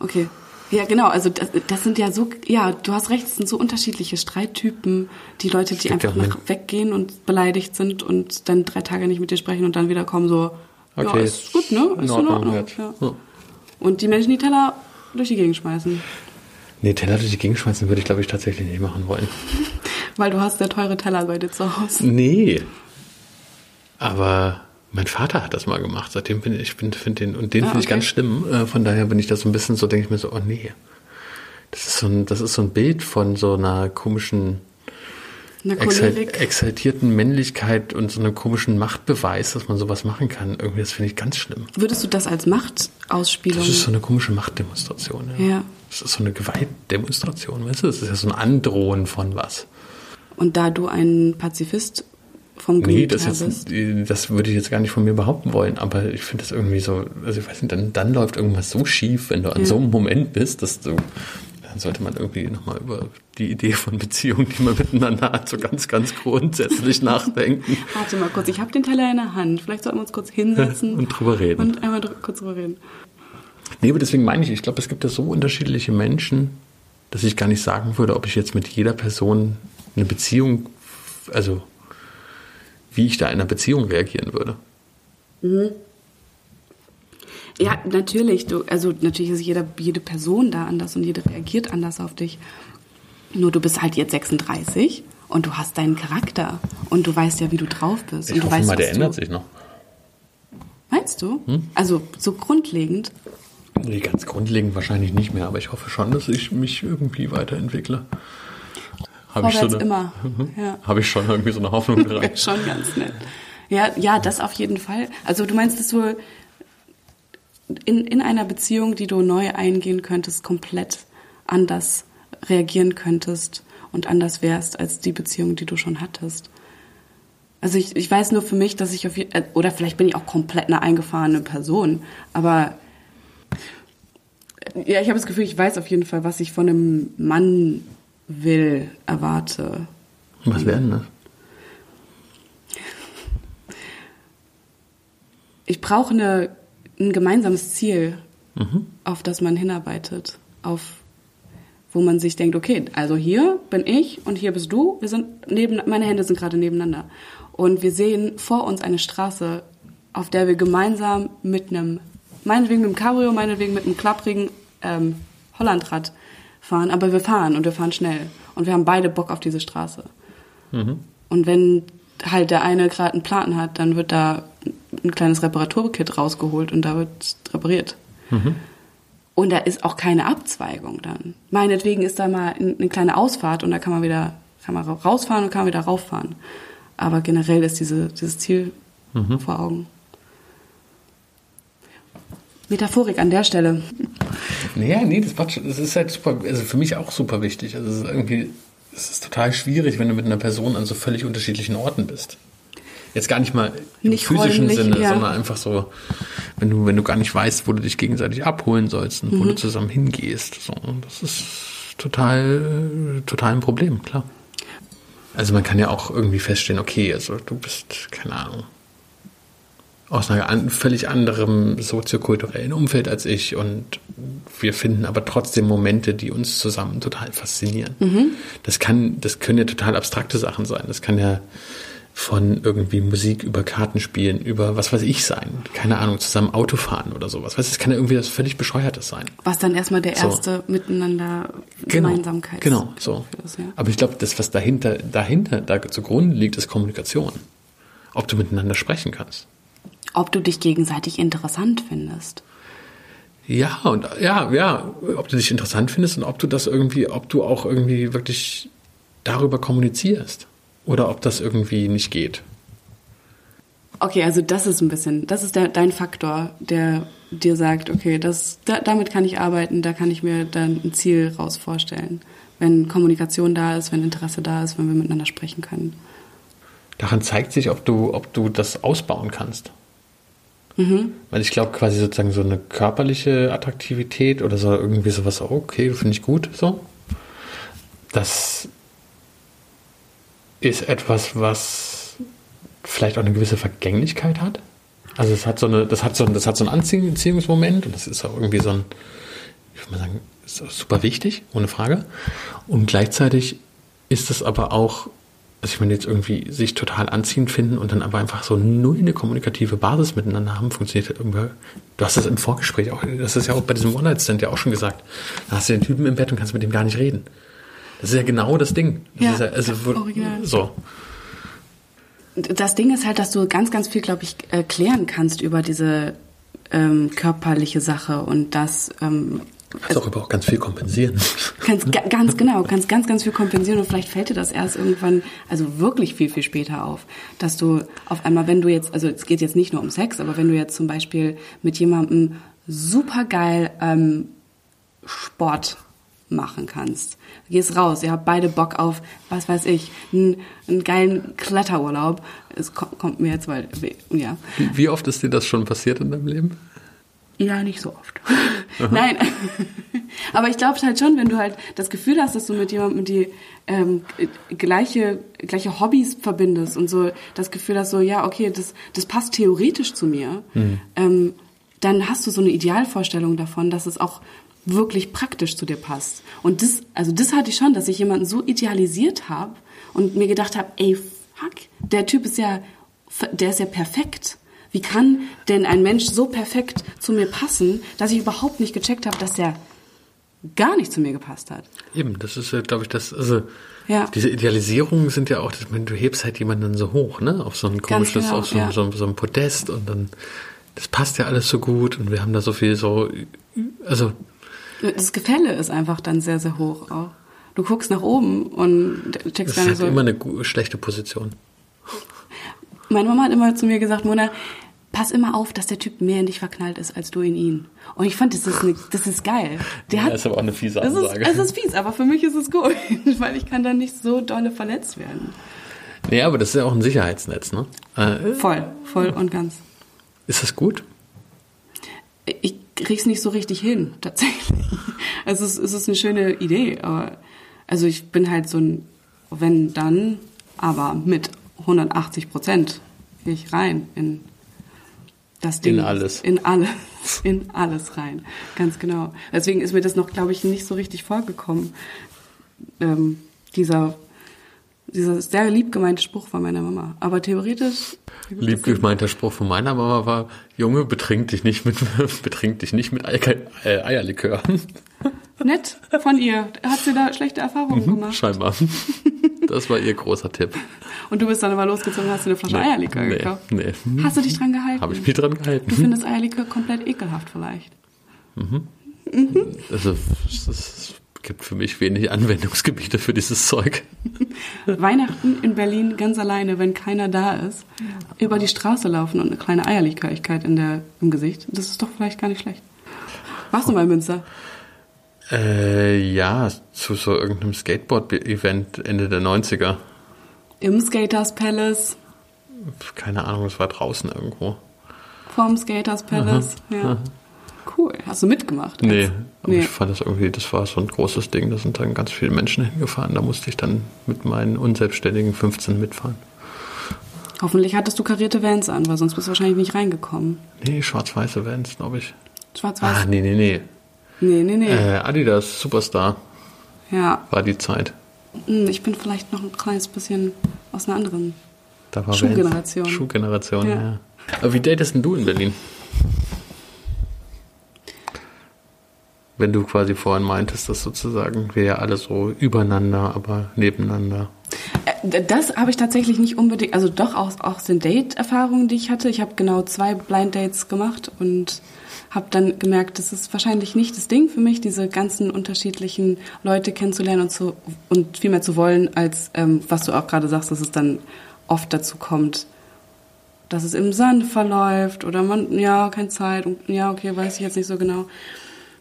Okay. Ja, genau. Also das, das sind ja so, ja, du hast recht, es sind so unterschiedliche Streittypen. Die Leute, die einfach nach, weggehen und beleidigt sind und dann drei Tage nicht mit dir sprechen und dann wieder kommen so, ja, Okay, ist gut, ne? in Ist in Ordnung, Ordnung. jetzt. Ja. Ja. Und die Menschen, die Teller durch die Gegend schmeißen. Nee, Teller durch die Gegend schmeißen würde ich, glaube ich, tatsächlich nicht machen wollen. Weil du hast sehr teure Teller bei dir zu Hause. Nee. Aber mein Vater hat das mal gemacht. Seitdem bin ich, bin, find den, und den Ah, finde ich okay. ganz schlimm. Äh, Von daher bin ich da so ein bisschen so, denke ich mir so, oh nee. Das ist so ein, das ist so ein Bild von so einer komischen. Exaltierten Männlichkeit und so einem komischen Machtbeweis, dass man sowas machen kann. Irgendwie, das finde ich ganz schlimm. Würdest du das als Machtausspielung? Das ist so eine komische Machtdemonstration. Ja. Ja. Das ist so eine Gewaltdemonstration, weißt du? Das ist ja so ein Androhen von was. Und da du ein Pazifist vom Nee, Gemüt das, her jetzt, das würde ich jetzt gar nicht von mir behaupten wollen, aber ich finde das irgendwie so, also ich weiß nicht, dann, dann läuft irgendwas so schief, wenn du an Ja. so einem Moment bist, dass du, sollte man irgendwie nochmal über die Idee von Beziehungen, die man miteinander hat, so ganz, ganz grundsätzlich nachdenken. Warte mal kurz, ich habe den Teller in der Hand. Vielleicht sollten wir uns kurz hinsetzen und drüber reden. Und einmal dr kurz drüber reden. Nee, aber deswegen meine ich, ich glaube, es gibt ja so unterschiedliche Menschen, dass ich gar nicht sagen würde, ob ich jetzt mit jeder Person eine Beziehung, also wie ich da in einer Beziehung reagieren würde. Mhm. Ja, natürlich. Du, also natürlich ist jeder, jede Person da anders und jede reagiert anders auf dich. Nur du bist halt jetzt 36 und du hast deinen Charakter und du weißt ja, wie du drauf bist. Ich und du hoffe weißt, mal, der was ändert du, sich noch. Meinst du? Hm? Also so grundlegend. Nee, ganz grundlegend wahrscheinlich nicht mehr, aber ich hoffe schon, dass ich mich irgendwie weiterentwickle. Habe ich, so eine, immer. Ja. habe ich schon irgendwie so eine Hoffnung. Wäre schon ganz nett. Ja, ja, das auf jeden Fall. Also du meinst, dass du in, in einer Beziehung, die du neu eingehen könntest, komplett anders reagieren könntest und anders wärst als die Beziehung, die du schon hattest. Also ich, ich weiß nur für mich, dass ich auf äh, oder vielleicht bin ich auch komplett eine eingefahrene Person, aber ja, ich habe das Gefühl, ich weiß auf jeden Fall, was ich von einem Mann will, erwarte. Was wäre denn das? Ich brauche eine, ein gemeinsames Ziel, auf das man hinarbeitet, auf wo man sich denkt, okay, also hier bin ich und hier bist du. Wir sind neben, meine Hände sind gerade nebeneinander. Und wir sehen vor uns eine Straße, auf der wir gemeinsam mit einem, meinetwegen mit einem Cabrio, meinetwegen mit einem klapprigen ähm, Hollandrad fahren, aber wir fahren und wir fahren schnell. Und wir haben beide Bock auf diese Straße. Und wenn halt der eine gerade einen Plan hat, dann wird da ein kleines Reparaturkit rausgeholt und da wird repariert. Und da ist auch keine Abzweigung dann. Meinetwegen ist da mal ein- eine kleine Ausfahrt und da kann man wieder kann man ra- rausfahren und kann man wieder rauffahren. Aber generell ist diese, dieses Ziel vor Augen. Metaphorik an der Stelle. Naja, nee, das, schon, das ist halt super, also für mich auch super wichtig. Also es ist irgendwie, es ist total schwierig, wenn du mit einer Person an so völlig unterschiedlichen Orten bist. Jetzt gar nicht mal im Nicht physischen räumlich, Sinne, ja. sondern einfach so, wenn du, wenn du gar nicht weißt, wo du dich gegenseitig abholen sollst und wo Mhm. du zusammen hingehst. So, das ist total, total ein Problem, klar. Also man kann ja auch irgendwie feststellen, okay, also du bist, keine Ahnung, aus einem völlig anderem soziokulturellen Umfeld als ich und wir finden aber trotzdem Momente, die uns zusammen total faszinieren. Das kann, das können ja total abstrakte Sachen sein. Das kann ja von irgendwie Musik über Kartenspielen, über was weiß ich sein. Keine Ahnung, zusammen Auto fahren oder sowas. Weißt du, es kann ja irgendwie was völlig Bescheuertes sein. Was dann erstmal der So. erste Miteinander Genau, Gemeinsamkeit genau, so. ist. Ja. Aber ich glaube, das, was dahinter, dahinter, da zugrunde liegt, ist Kommunikation. Ob du miteinander sprechen kannst. Ob du dich gegenseitig interessant findest. Ja, und ja, ja, ob du dich interessant findest und ob du das irgendwie, ob du auch irgendwie wirklich darüber kommunizierst. Oder ob das irgendwie nicht geht. Okay, also das ist ein bisschen, das ist der, dein Faktor, der dir sagt, okay, das, da, damit kann ich arbeiten, da kann ich mir dann ein Ziel raus vorstellen. Wenn Kommunikation da ist, wenn Interesse da ist, wenn wir miteinander sprechen können. Daran zeigt sich, ob du, ob du das ausbauen kannst. Mhm. Weil ich glaube, quasi sozusagen so eine körperliche Attraktivität oder so irgendwie sowas, oh, okay, finde ich gut, so. Das ist etwas, was vielleicht auch eine gewisse Vergänglichkeit hat. Also es hat so eine, das hat so ein, das hat so einen Anziehungsmoment und das ist auch irgendwie so ein, ich würde mal sagen, ist auch super wichtig, ohne Frage. Und gleichzeitig ist es aber auch, also ich meine jetzt irgendwie sich total anziehend finden und dann aber einfach so null eine kommunikative Basis miteinander haben, funktioniert irgendwie. Du hast das im Vorgespräch auch, das ist ja auch bei diesem One-Night-Stand ja auch schon gesagt. Da hast du den Typen im Bett und kannst mit dem gar nicht reden. Das ist ja genau das Ding. Das Ja, ist ja, also, original. so. Das Ding ist halt, dass du ganz, ganz viel, glaube ich, äh, klären kannst über diese ähm, körperliche Sache und das ähm, Kannst auch aber auch ganz viel kompensieren. kannst ga, ganz genau, kannst ganz, ganz viel kompensieren und vielleicht fällt dir das erst irgendwann, also wirklich viel, viel später auf, dass du auf einmal, wenn du jetzt, also es geht jetzt nicht nur um Sex, aber wenn du jetzt zum Beispiel mit jemandem supergeil ähm, Sport machen kannst. Du gehst raus, ihr habt beide Bock auf, was weiß ich, einen, einen geilen Kletterurlaub. Es kommt, kommt mir jetzt, weil, ja. Wie, wie oft ist dir das schon passiert in deinem Leben? Ja, nicht so oft. Nein. Aber ich glaube halt schon, wenn du halt das Gefühl hast, dass du mit jemandem die ähm, gleiche, gleiche Hobbys verbindest und so das Gefühl hast, so, ja, okay, das, das passt theoretisch zu mir, mhm. ähm, dann hast du so eine Idealvorstellung davon, dass es auch wirklich praktisch zu dir passt. Und das, also das hatte ich schon, dass ich jemanden so idealisiert habe und mir gedacht habe, ey, fuck, der Typ ist ja, der ist ja perfekt. Wie kann denn ein Mensch so perfekt zu mir passen, dass ich überhaupt nicht gecheckt habe, dass er gar nicht zu mir gepasst hat? Eben, das ist, glaube ich, das, also ja. diese Idealisierungen sind ja auch, dass man, du hebst halt jemanden so hoch, ne? Auf so ein komisches, genau, auf so, ja. so, so ein Podest und dann, das passt ja alles so gut und wir haben da so viel so, also. Das Gefälle ist einfach dann sehr, sehr hoch auch. Du guckst nach oben und checkst gar nicht so. Das ist immer eine schlechte Position. Meine Mama hat immer zu mir gesagt, Mona, pass immer auf, dass der Typ mehr in dich verknallt ist, als du in ihn. Und ich fand, das ist, eine, das ist geil. Der ja, hat, ist aber auch eine fiese Ansage. Es ist, es ist fies, aber für mich ist es gut, weil ich kann dann nicht so dolle verletzt werden. Nee, aber das ist ja auch ein Sicherheitsnetz, ne? Äh, voll, voll und ganz. Ist das gut? Ich krieg's nicht so richtig hin, tatsächlich. Also es, es ist eine schöne Idee, aber also ich bin halt so ein wenn dann, aber mit 180 Prozent gehe ich rein in das Ding. In alles. In alles. In alles rein. Ganz genau. Deswegen ist mir das noch, glaube ich, nicht so richtig vorgekommen. Ähm, dieser, dieser sehr lieb gemeinte Spruch von meiner Mama. Aber theoretisch. Lieb gemeinter Spruch von meiner Mama war, Junge, betrink dich nicht mit, betrink dich nicht mit äh, Eierlikör. Nett von ihr. Hat sie da schlechte Erfahrungen mhm, gemacht? Scheinbar. Das war ihr großer Tipp. Und du bist dann immer losgezogen und hast dir eine Flasche nee, Eierlikör nee, gekauft? Nee. Hast du dich dran gehalten? Habe ich mich dran gehalten. Du findest Eierlikör komplett ekelhaft vielleicht. Mhm. mhm. Also, es gibt für mich wenig Anwendungsgebiete für dieses Zeug. Weihnachten in Berlin ganz alleine, wenn keiner da ist, über die Straße laufen und eine kleine Eierlikörigkeit in der, im Gesicht, das ist doch vielleicht gar nicht schlecht. Warst du mal in Münster? Äh, ja, zu so irgendeinem Skateboard-Event Ende der 90er. Im Skaters Palace. Keine Ahnung, es war draußen irgendwo. Vorm Skaters Palace, aha, ja. Aha. Cool. Hast du mitgemacht? Nee, aber nee. ich fand das irgendwie, das war so ein großes Ding. Da sind dann ganz viele Menschen hingefahren. Da musste ich dann mit meinen unselbstständigen 15 mitfahren. Hoffentlich hattest du karierte Vans an, weil sonst bist du wahrscheinlich nicht reingekommen. Nee, schwarz-weiße Vans, glaube ich. Schwarz-weiß? Ah, nee, nee, nee. Nee, nee, nee. Äh, Adidas Superstar. Ja. War die Zeit. Hm, ich bin vielleicht noch ein kleines bisschen aus einer anderen da war Schuhgeneration. Schuhgeneration, ja. ja. Aber wie datest denn du in Berlin? Wenn du quasi vorhin meintest, dass sozusagen wir ja alle so übereinander, aber nebeneinander. Äh, das habe ich tatsächlich nicht unbedingt, also doch auch, auch sind Date-Erfahrungen, die ich hatte. Ich habe genau zwei Blind Dates gemacht und habe dann gemerkt, das ist wahrscheinlich nicht das Ding für mich, diese ganzen unterschiedlichen Leute kennenzulernen und, zu, und viel mehr zu wollen, als ähm, was du auch gerade sagst, dass es dann oft dazu kommt, dass es im Sand verläuft oder man, ja, keine Zeit und ja, okay, weiß ich jetzt nicht so genau.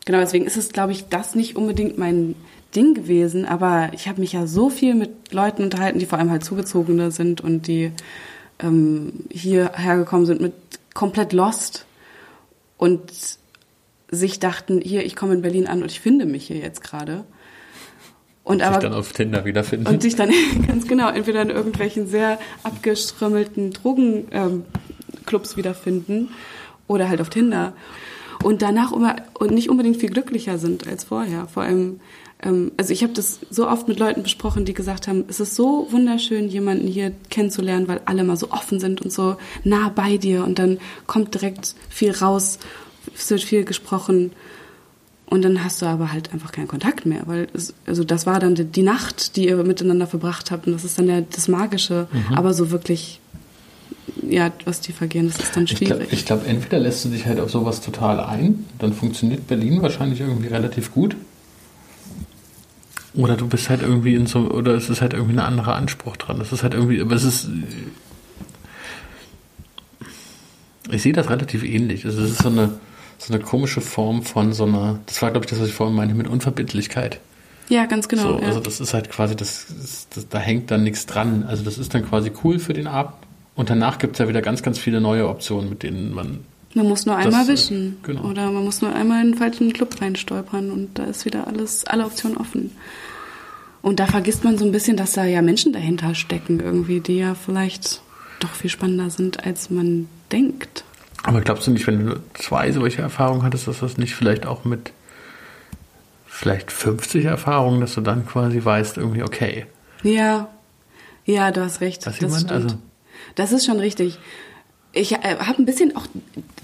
Genau, deswegen ist es, glaube ich, das nicht unbedingt mein Ding gewesen, aber ich habe mich ja so viel mit Leuten unterhalten, die vor allem halt Zugezogene sind und die ähm, hierher gekommen sind mit komplett lost und sich dachten, hier, ich komme in Berlin an und ich finde mich hier jetzt gerade. Und, und aber, sich dann auf Tinder wiederfinden. Und sich dann ganz genau entweder in irgendwelchen sehr abgeströmmelten Drogenclubs ähm, wiederfinden oder halt auf Tinder. Und danach immer, und nicht unbedingt viel glücklicher sind als vorher. Vor allem, ähm, also ich habe das so oft mit Leuten besprochen, die gesagt haben, es ist so wunderschön, jemanden hier kennenzulernen, weil alle mal so offen sind und so nah bei dir und dann kommt direkt viel raus, es wird viel gesprochen. Und dann hast du aber halt einfach keinen Kontakt mehr, weil es, also das war dann die, die, Nacht, die ihr miteinander verbracht habt und das ist dann ja das Magische, mhm. aber so wirklich ja, was tiefer gehen, das ist dann schwierig. Ich glaube, glaub, entweder lässt du dich halt auf sowas total ein, dann funktioniert Berlin wahrscheinlich irgendwie relativ gut. Oder du bist halt irgendwie in so, oder es ist halt irgendwie ein anderer Anspruch dran. Es ist halt irgendwie, aber es ist. Ich sehe das relativ ähnlich. Es ist so eine, so eine komische Form von so einer. Das war, glaube ich, das, was ich vorhin meinte mit Unverbindlichkeit. Ja, ganz genau. So, ja. Also das ist halt quasi, das, das, da hängt dann nichts dran. Also das ist dann quasi cool für den Abend. Und danach gibt es ja wieder ganz, ganz viele neue Optionen, mit denen man Man muss nur einmal äh, wischen. genau. Oder man muss nur einmal in den falschen Club reinstolpern und da ist wieder alles, alle Optionen offen. Und da vergisst man so ein bisschen, dass da ja Menschen dahinter stecken, irgendwie, die ja vielleicht doch viel spannender sind, als man denkt. Aber glaubst du nicht, wenn du zwei solche Erfahrungen hattest, dass das nicht vielleicht auch mit vielleicht 50 Erfahrungen, dass du dann quasi weißt, irgendwie, okay, Ja, ja, du hast recht. Was das stimmt. Also- das ist schon richtig. Ich äh, habe ein bisschen auch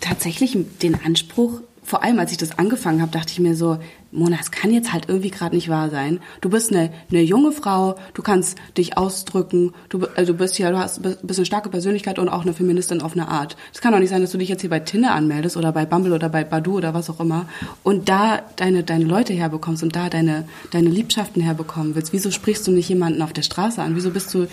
tatsächlich den Anspruch, vor allem als ich das angefangen habe, dachte ich mir so, Mona, es kann jetzt halt irgendwie gerade nicht wahr sein. Du bist eine, eine junge Frau, du kannst dich ausdrücken, du, also bist ja, du hast, bist eine starke Persönlichkeit und auch eine Feministin auf eine Art. Es kann doch nicht sein, dass du dich jetzt hier bei Tinder anmeldest oder bei Bumble oder bei Badu oder was auch immer und da deine, deine Leute herbekommst und da deine, deine Liebschaften herbekommen willst. Wieso sprichst du nicht jemanden auf der Straße an? Wieso bist du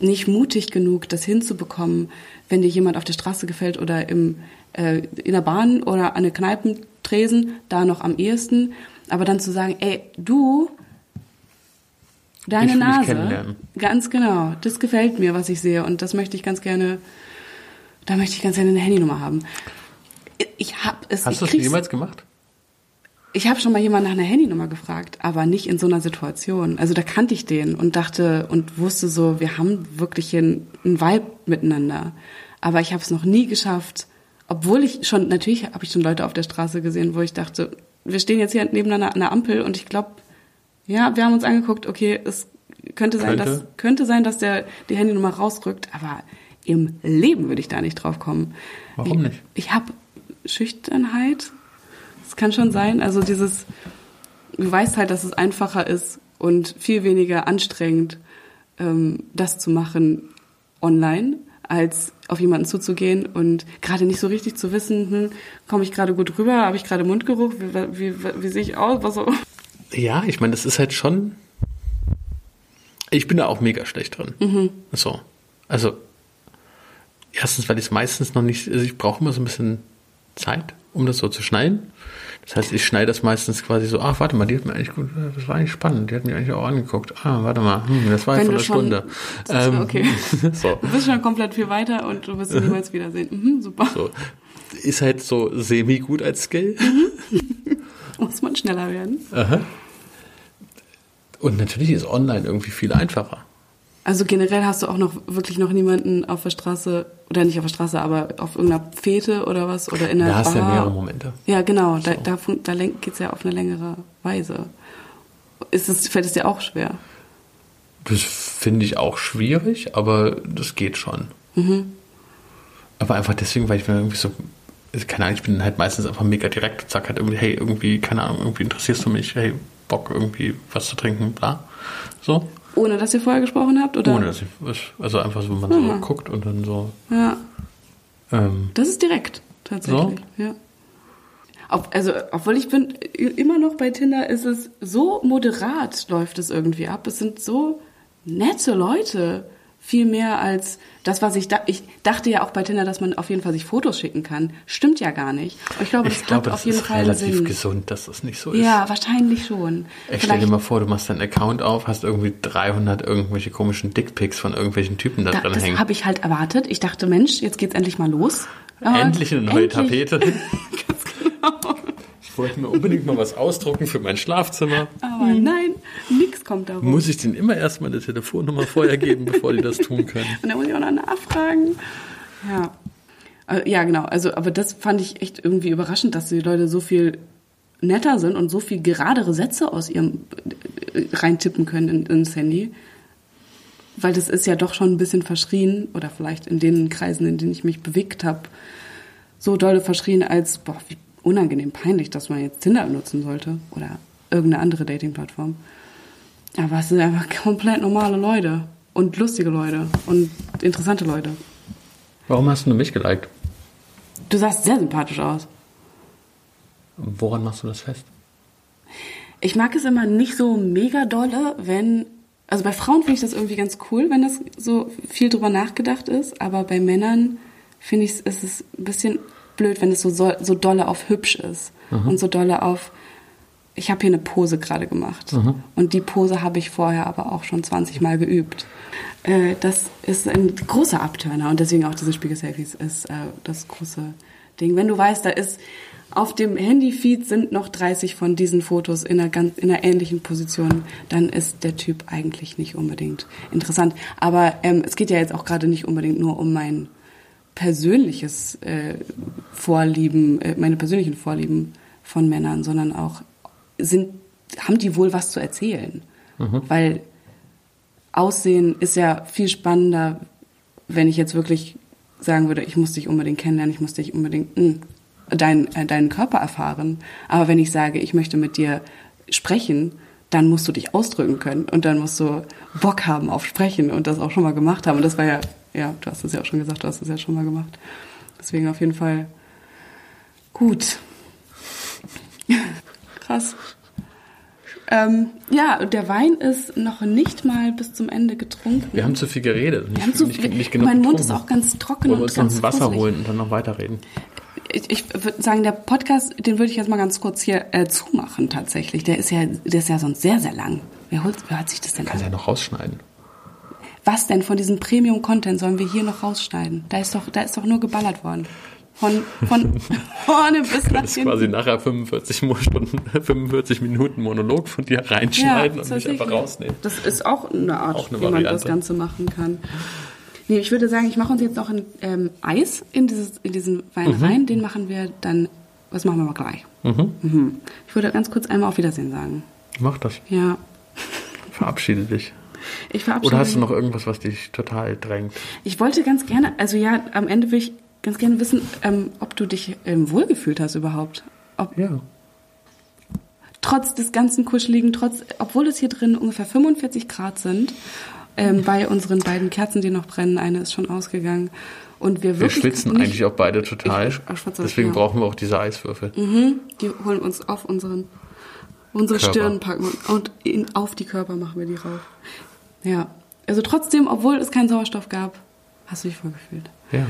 nicht mutig genug, das hinzubekommen, wenn dir jemand auf der Straße gefällt oder im, äh, in der Bahn oder an der Kneipentresen, da noch am ehesten. Aber dann zu sagen, ey, du, deine Ich Nase, ganz genau, das gefällt mir, was ich sehe und das möchte ich ganz gerne, da möchte ich ganz gerne eine Handynummer haben. Ich hab es, hast du das krieg's- jemals gemacht? Ich habe schon mal jemanden nach einer Handynummer gefragt, aber nicht in so einer Situation. Also da kannte ich den und dachte und wusste so, wir haben wirklich einen Vibe miteinander. Aber ich habe es noch nie geschafft, obwohl ich schon, natürlich habe ich schon Leute auf der Straße gesehen, wo ich dachte, wir stehen jetzt hier nebeneinander an der Ampel und ich glaube, ja, wir haben uns angeguckt, okay, es könnte sein, Könnte. dass könnte sein, dass der die Handynummer rausrückt, aber im Leben würde ich da nicht drauf kommen. Warum ich, nicht? Ich habe Schüchternheit. Das kann schon sein. Also dieses, du weißt halt, dass es einfacher ist und viel weniger anstrengend, ähm, das zu machen online, als auf jemanden zuzugehen und gerade nicht so richtig zu wissen, hm, komme ich gerade gut rüber, habe ich gerade Mundgeruch, wie, wie, wie, sehe ich aus, was auch Ja, ich meine, das ist halt schon. Ich bin da auch mega schlecht drin. Mhm. So. Also, erstens, weil ich es meistens noch nicht. Also, ich brauche immer so ein bisschen Zeit, um das so zu schneiden. Das heißt, ich schneide das meistens quasi so, ach, warte mal, die hat mir eigentlich gut, das war eigentlich spannend, die hat mir eigentlich auch angeguckt. Ah, warte mal, hm, das war jetzt schon- Stunde. Ähm, okay. so. Du bist schon komplett viel weiter und du wirst ihn niemals wiedersehen. Mhm, super. so. Ist halt so semi-gut als Skill. Muss man schneller werden. Aha. Und natürlich ist online irgendwie viel einfacher. Also generell hast du auch noch wirklich noch niemanden auf der Straße, oder nicht auf der Straße, aber auf irgendeiner Fete oder was, oder in einer Da hast du ja mehrere Momente. Ja, genau, da, da, fun- da lenk- geht's ja auf eine längere Weise. Ist es, fällt es dir auch schwer? Das finde ich auch schwierig, aber das geht schon. Aber einfach deswegen, weil ich mir irgendwie so, keine Ahnung, ich bin halt meistens einfach mega direkt und sag halt irgendwie, hey, irgendwie, keine Ahnung, irgendwie interessierst du mich, hey, Bock irgendwie was zu trinken, bla. So. Ohne dass ihr vorher gesprochen habt? Oder? Ohne dass ich, also einfach so, wenn man so Mhm. guckt und dann so, Ja, ähm, das ist direkt, tatsächlich. Ja. Ob, also, obwohl ich bin immer noch bei Tinder, ist es so moderat, läuft es irgendwie ab. Es sind so nette Leute. Viel mehr als das, was ich da. Ich dachte ja auch bei Tinder, dass man auf jeden Fall sich Fotos schicken kann. Stimmt ja gar nicht. Und ich glaube, das ich glaube, hat das auf jeden ist Fall relativ Sinn. gesund, dass das nicht so ist. Ja, wahrscheinlich schon. Ich stell dir mal vor, du machst deinen Account auf, hast irgendwie 300 irgendwelche komischen Dickpics von irgendwelchen Typen da, da, drin das hängen. habe ich halt erwartet. Ich dachte, Mensch, jetzt geht's endlich mal los. Aber Endlich eine neue endlich- Tapete. Ganz genau. Ich wollte mir unbedingt mal was ausdrucken für mein Schlafzimmer. Aber nein, nix kommt da rum. Muss ich denen immer erstmal eine Telefonnummer vorher geben, bevor die das tun können? Und da muss ich auch noch nachfragen. Ja. Äh, Ja, genau. Also, aber das fand ich echt irgendwie überraschend, dass die Leute so viel netter sind und so viel geradere Sätze aus ihrem äh, reintippen können in, ins Handy. Weil das ist ja doch schon ein bisschen verschrien, oder vielleicht in den Kreisen, in denen ich mich bewegt habe, so dolle verschrien als, boah, wie unangenehm peinlich, dass man jetzt Tinder nutzen sollte. Oder irgendeine andere Dating-Plattform. Aber es sind einfach komplett normale Leute. Und lustige Leute. Und interessante Leute. Warum hast du mich geliked? Du sahst sehr sympathisch aus. Woran machst du das fest? Ich mag es immer nicht so mega dolle, wenn. Also bei Frauen finde ich das irgendwie ganz cool, wenn das so viel drüber nachgedacht ist. Aber bei Männern finde ich es ist ein bisschen blöd, wenn es so, so, so dolle auf hübsch ist. Und so dolle auf. Ich habe hier eine Pose gerade gemacht. Und die Pose habe ich vorher aber auch schon 20 Mal geübt. Äh, das ist ein großer Abturner. Und deswegen auch diese Spiegel-Selfies ist äh, das große Ding. Wenn du weißt, da ist auf dem Handyfeed sind noch 30 von diesen Fotos in einer ganz in einer ähnlichen Position, dann ist der Typ eigentlich nicht unbedingt interessant. Aber ähm, es geht ja jetzt auch gerade nicht unbedingt nur um mein persönliches äh, Vorlieben, äh, meine persönlichen Vorlieben von Männern, sondern auch sind haben die wohl was zu erzählen, mhm. weil Aussehen ist ja viel spannender, wenn ich jetzt wirklich sagen würde, ich muss dich unbedingt kennenlernen, ich muss dich unbedingt mh, hm, dein, äh, deinen Körper erfahren. Aber wenn ich sage, ich möchte mit dir sprechen, dann musst du dich ausdrücken können und dann musst du Bock haben auf Sprechen und das auch schon mal gemacht haben. Und das war ja, ja, du hast es ja auch schon gesagt, du hast es ja schon mal gemacht. Deswegen auf jeden Fall gut. Krass. Ähm, ja, der Wein ist noch nicht mal bis zum Ende getrunken. Wir haben zu viel geredet. Nicht, zu viel, nicht, nicht genug mein Mund ist auch ganz trocken Wollen und wir uns noch ein Wasser holen und dann noch weiterreden ich, ich würde sagen, der Podcast, den würde ich jetzt mal ganz kurz hier äh, zumachen tatsächlich. Der ist ja, der ist ja sonst sehr, sehr lang. Wer, holt, wer hat sich das denn Kann ja noch rausschneiden. Was denn von diesem Premium-Content sollen wir hier noch rausschneiden? Da ist doch, da ist doch nur geballert worden. Von, von vorne bis nach hinten. quasi nachher 45 Stunden, 45 Minuten Monolog von dir reinschneiden ja, und mich einfach rausnehmen. Das ist auch eine Art, auch eine wie man das Ganze machen kann. Nee, ich würde sagen, ich mache uns jetzt noch ein ähm, Eis in, dieses, in diesen Wein mhm. rein. Den machen wir dann, was machen wir mal gleich? Mhm. Mhm. Ich würde ganz kurz einmal auf Wiedersehen sagen. Mach das. Ja. Verabschiede dich. Ich verabschiede Oder hast du noch irgendwas, was dich total drängt? Ich wollte ganz gerne, also ja, am Ende will ich ganz gerne wissen, ähm, ob du dich ähm, wohlgefühlt hast überhaupt. Ob, ja. Trotz des ganzen Kuscheligen, trotz, obwohl es hier drin ungefähr 45 Grad sind ähm, bei unseren beiden Kerzen, die noch brennen. Eine ist schon ausgegangen. Und wir, wir schwitzen nicht, eigentlich auch beide total. Ich, ich Deswegen ja. brauchen wir auch diese Eiswürfel. Mhm, die holen uns auf unseren unsere Körper. Stirn packen und in, auf die Körper machen wir die rauf. Ja. Also trotzdem, obwohl es keinen Sauerstoff gab, hast du dich vorgefühlt. Ja.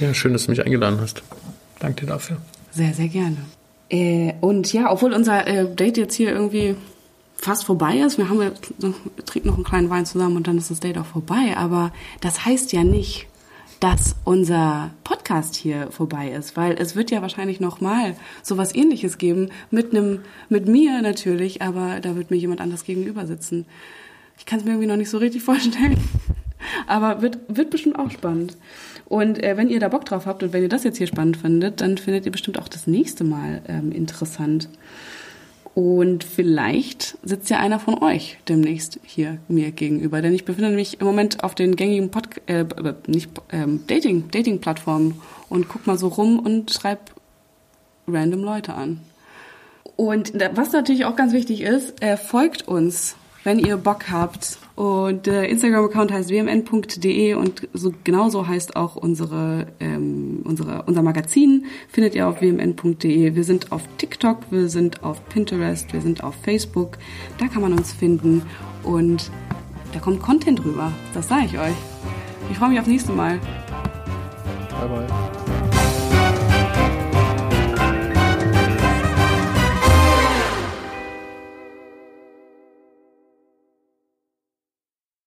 Ja, schön, dass du mich eingeladen hast. Danke dir dafür. Sehr, sehr gerne. Äh, und ja, obwohl unser äh, Date jetzt hier irgendwie fast vorbei ist. Wir haben wir trinken noch einen kleinen Wein zusammen und dann ist das Date auch vorbei. Aber das heißt ja nicht, dass unser Podcast hier vorbei ist, weil es wird ja wahrscheinlich noch mal sowas Ähnliches geben mit einem, mit mir natürlich, aber da wird mir jemand anders gegenüber sitzen. Ich kann es mir irgendwie noch nicht so richtig vorstellen, aber wird wird bestimmt auch spannend. Und äh, wenn ihr da Bock drauf habt und wenn ihr das jetzt hier spannend findet, dann findet ihr bestimmt auch das nächste Mal ähm, interessant. Und vielleicht sitzt ja einer von euch demnächst hier mir gegenüber, denn ich befinde mich im Moment auf den gängigen Pod äh, nicht ähm, Dating Dating Plattformen und guck mal so rum und schreib random Leute an. Und was natürlich auch ganz wichtig ist, äh, folgt uns wenn ihr Bock habt. Und der Instagram-Account heißt wmn.de und so genauso heißt auch unsere, ähm, unsere, unser Magazin. Findet ihr auf wmn.de. Wir sind auf TikTok, wir sind auf Pinterest, wir sind auf Facebook. Da kann man uns finden und da kommt Content rüber. Das sage ich euch. Ich freue mich aufs nächste Mal. Bye bye.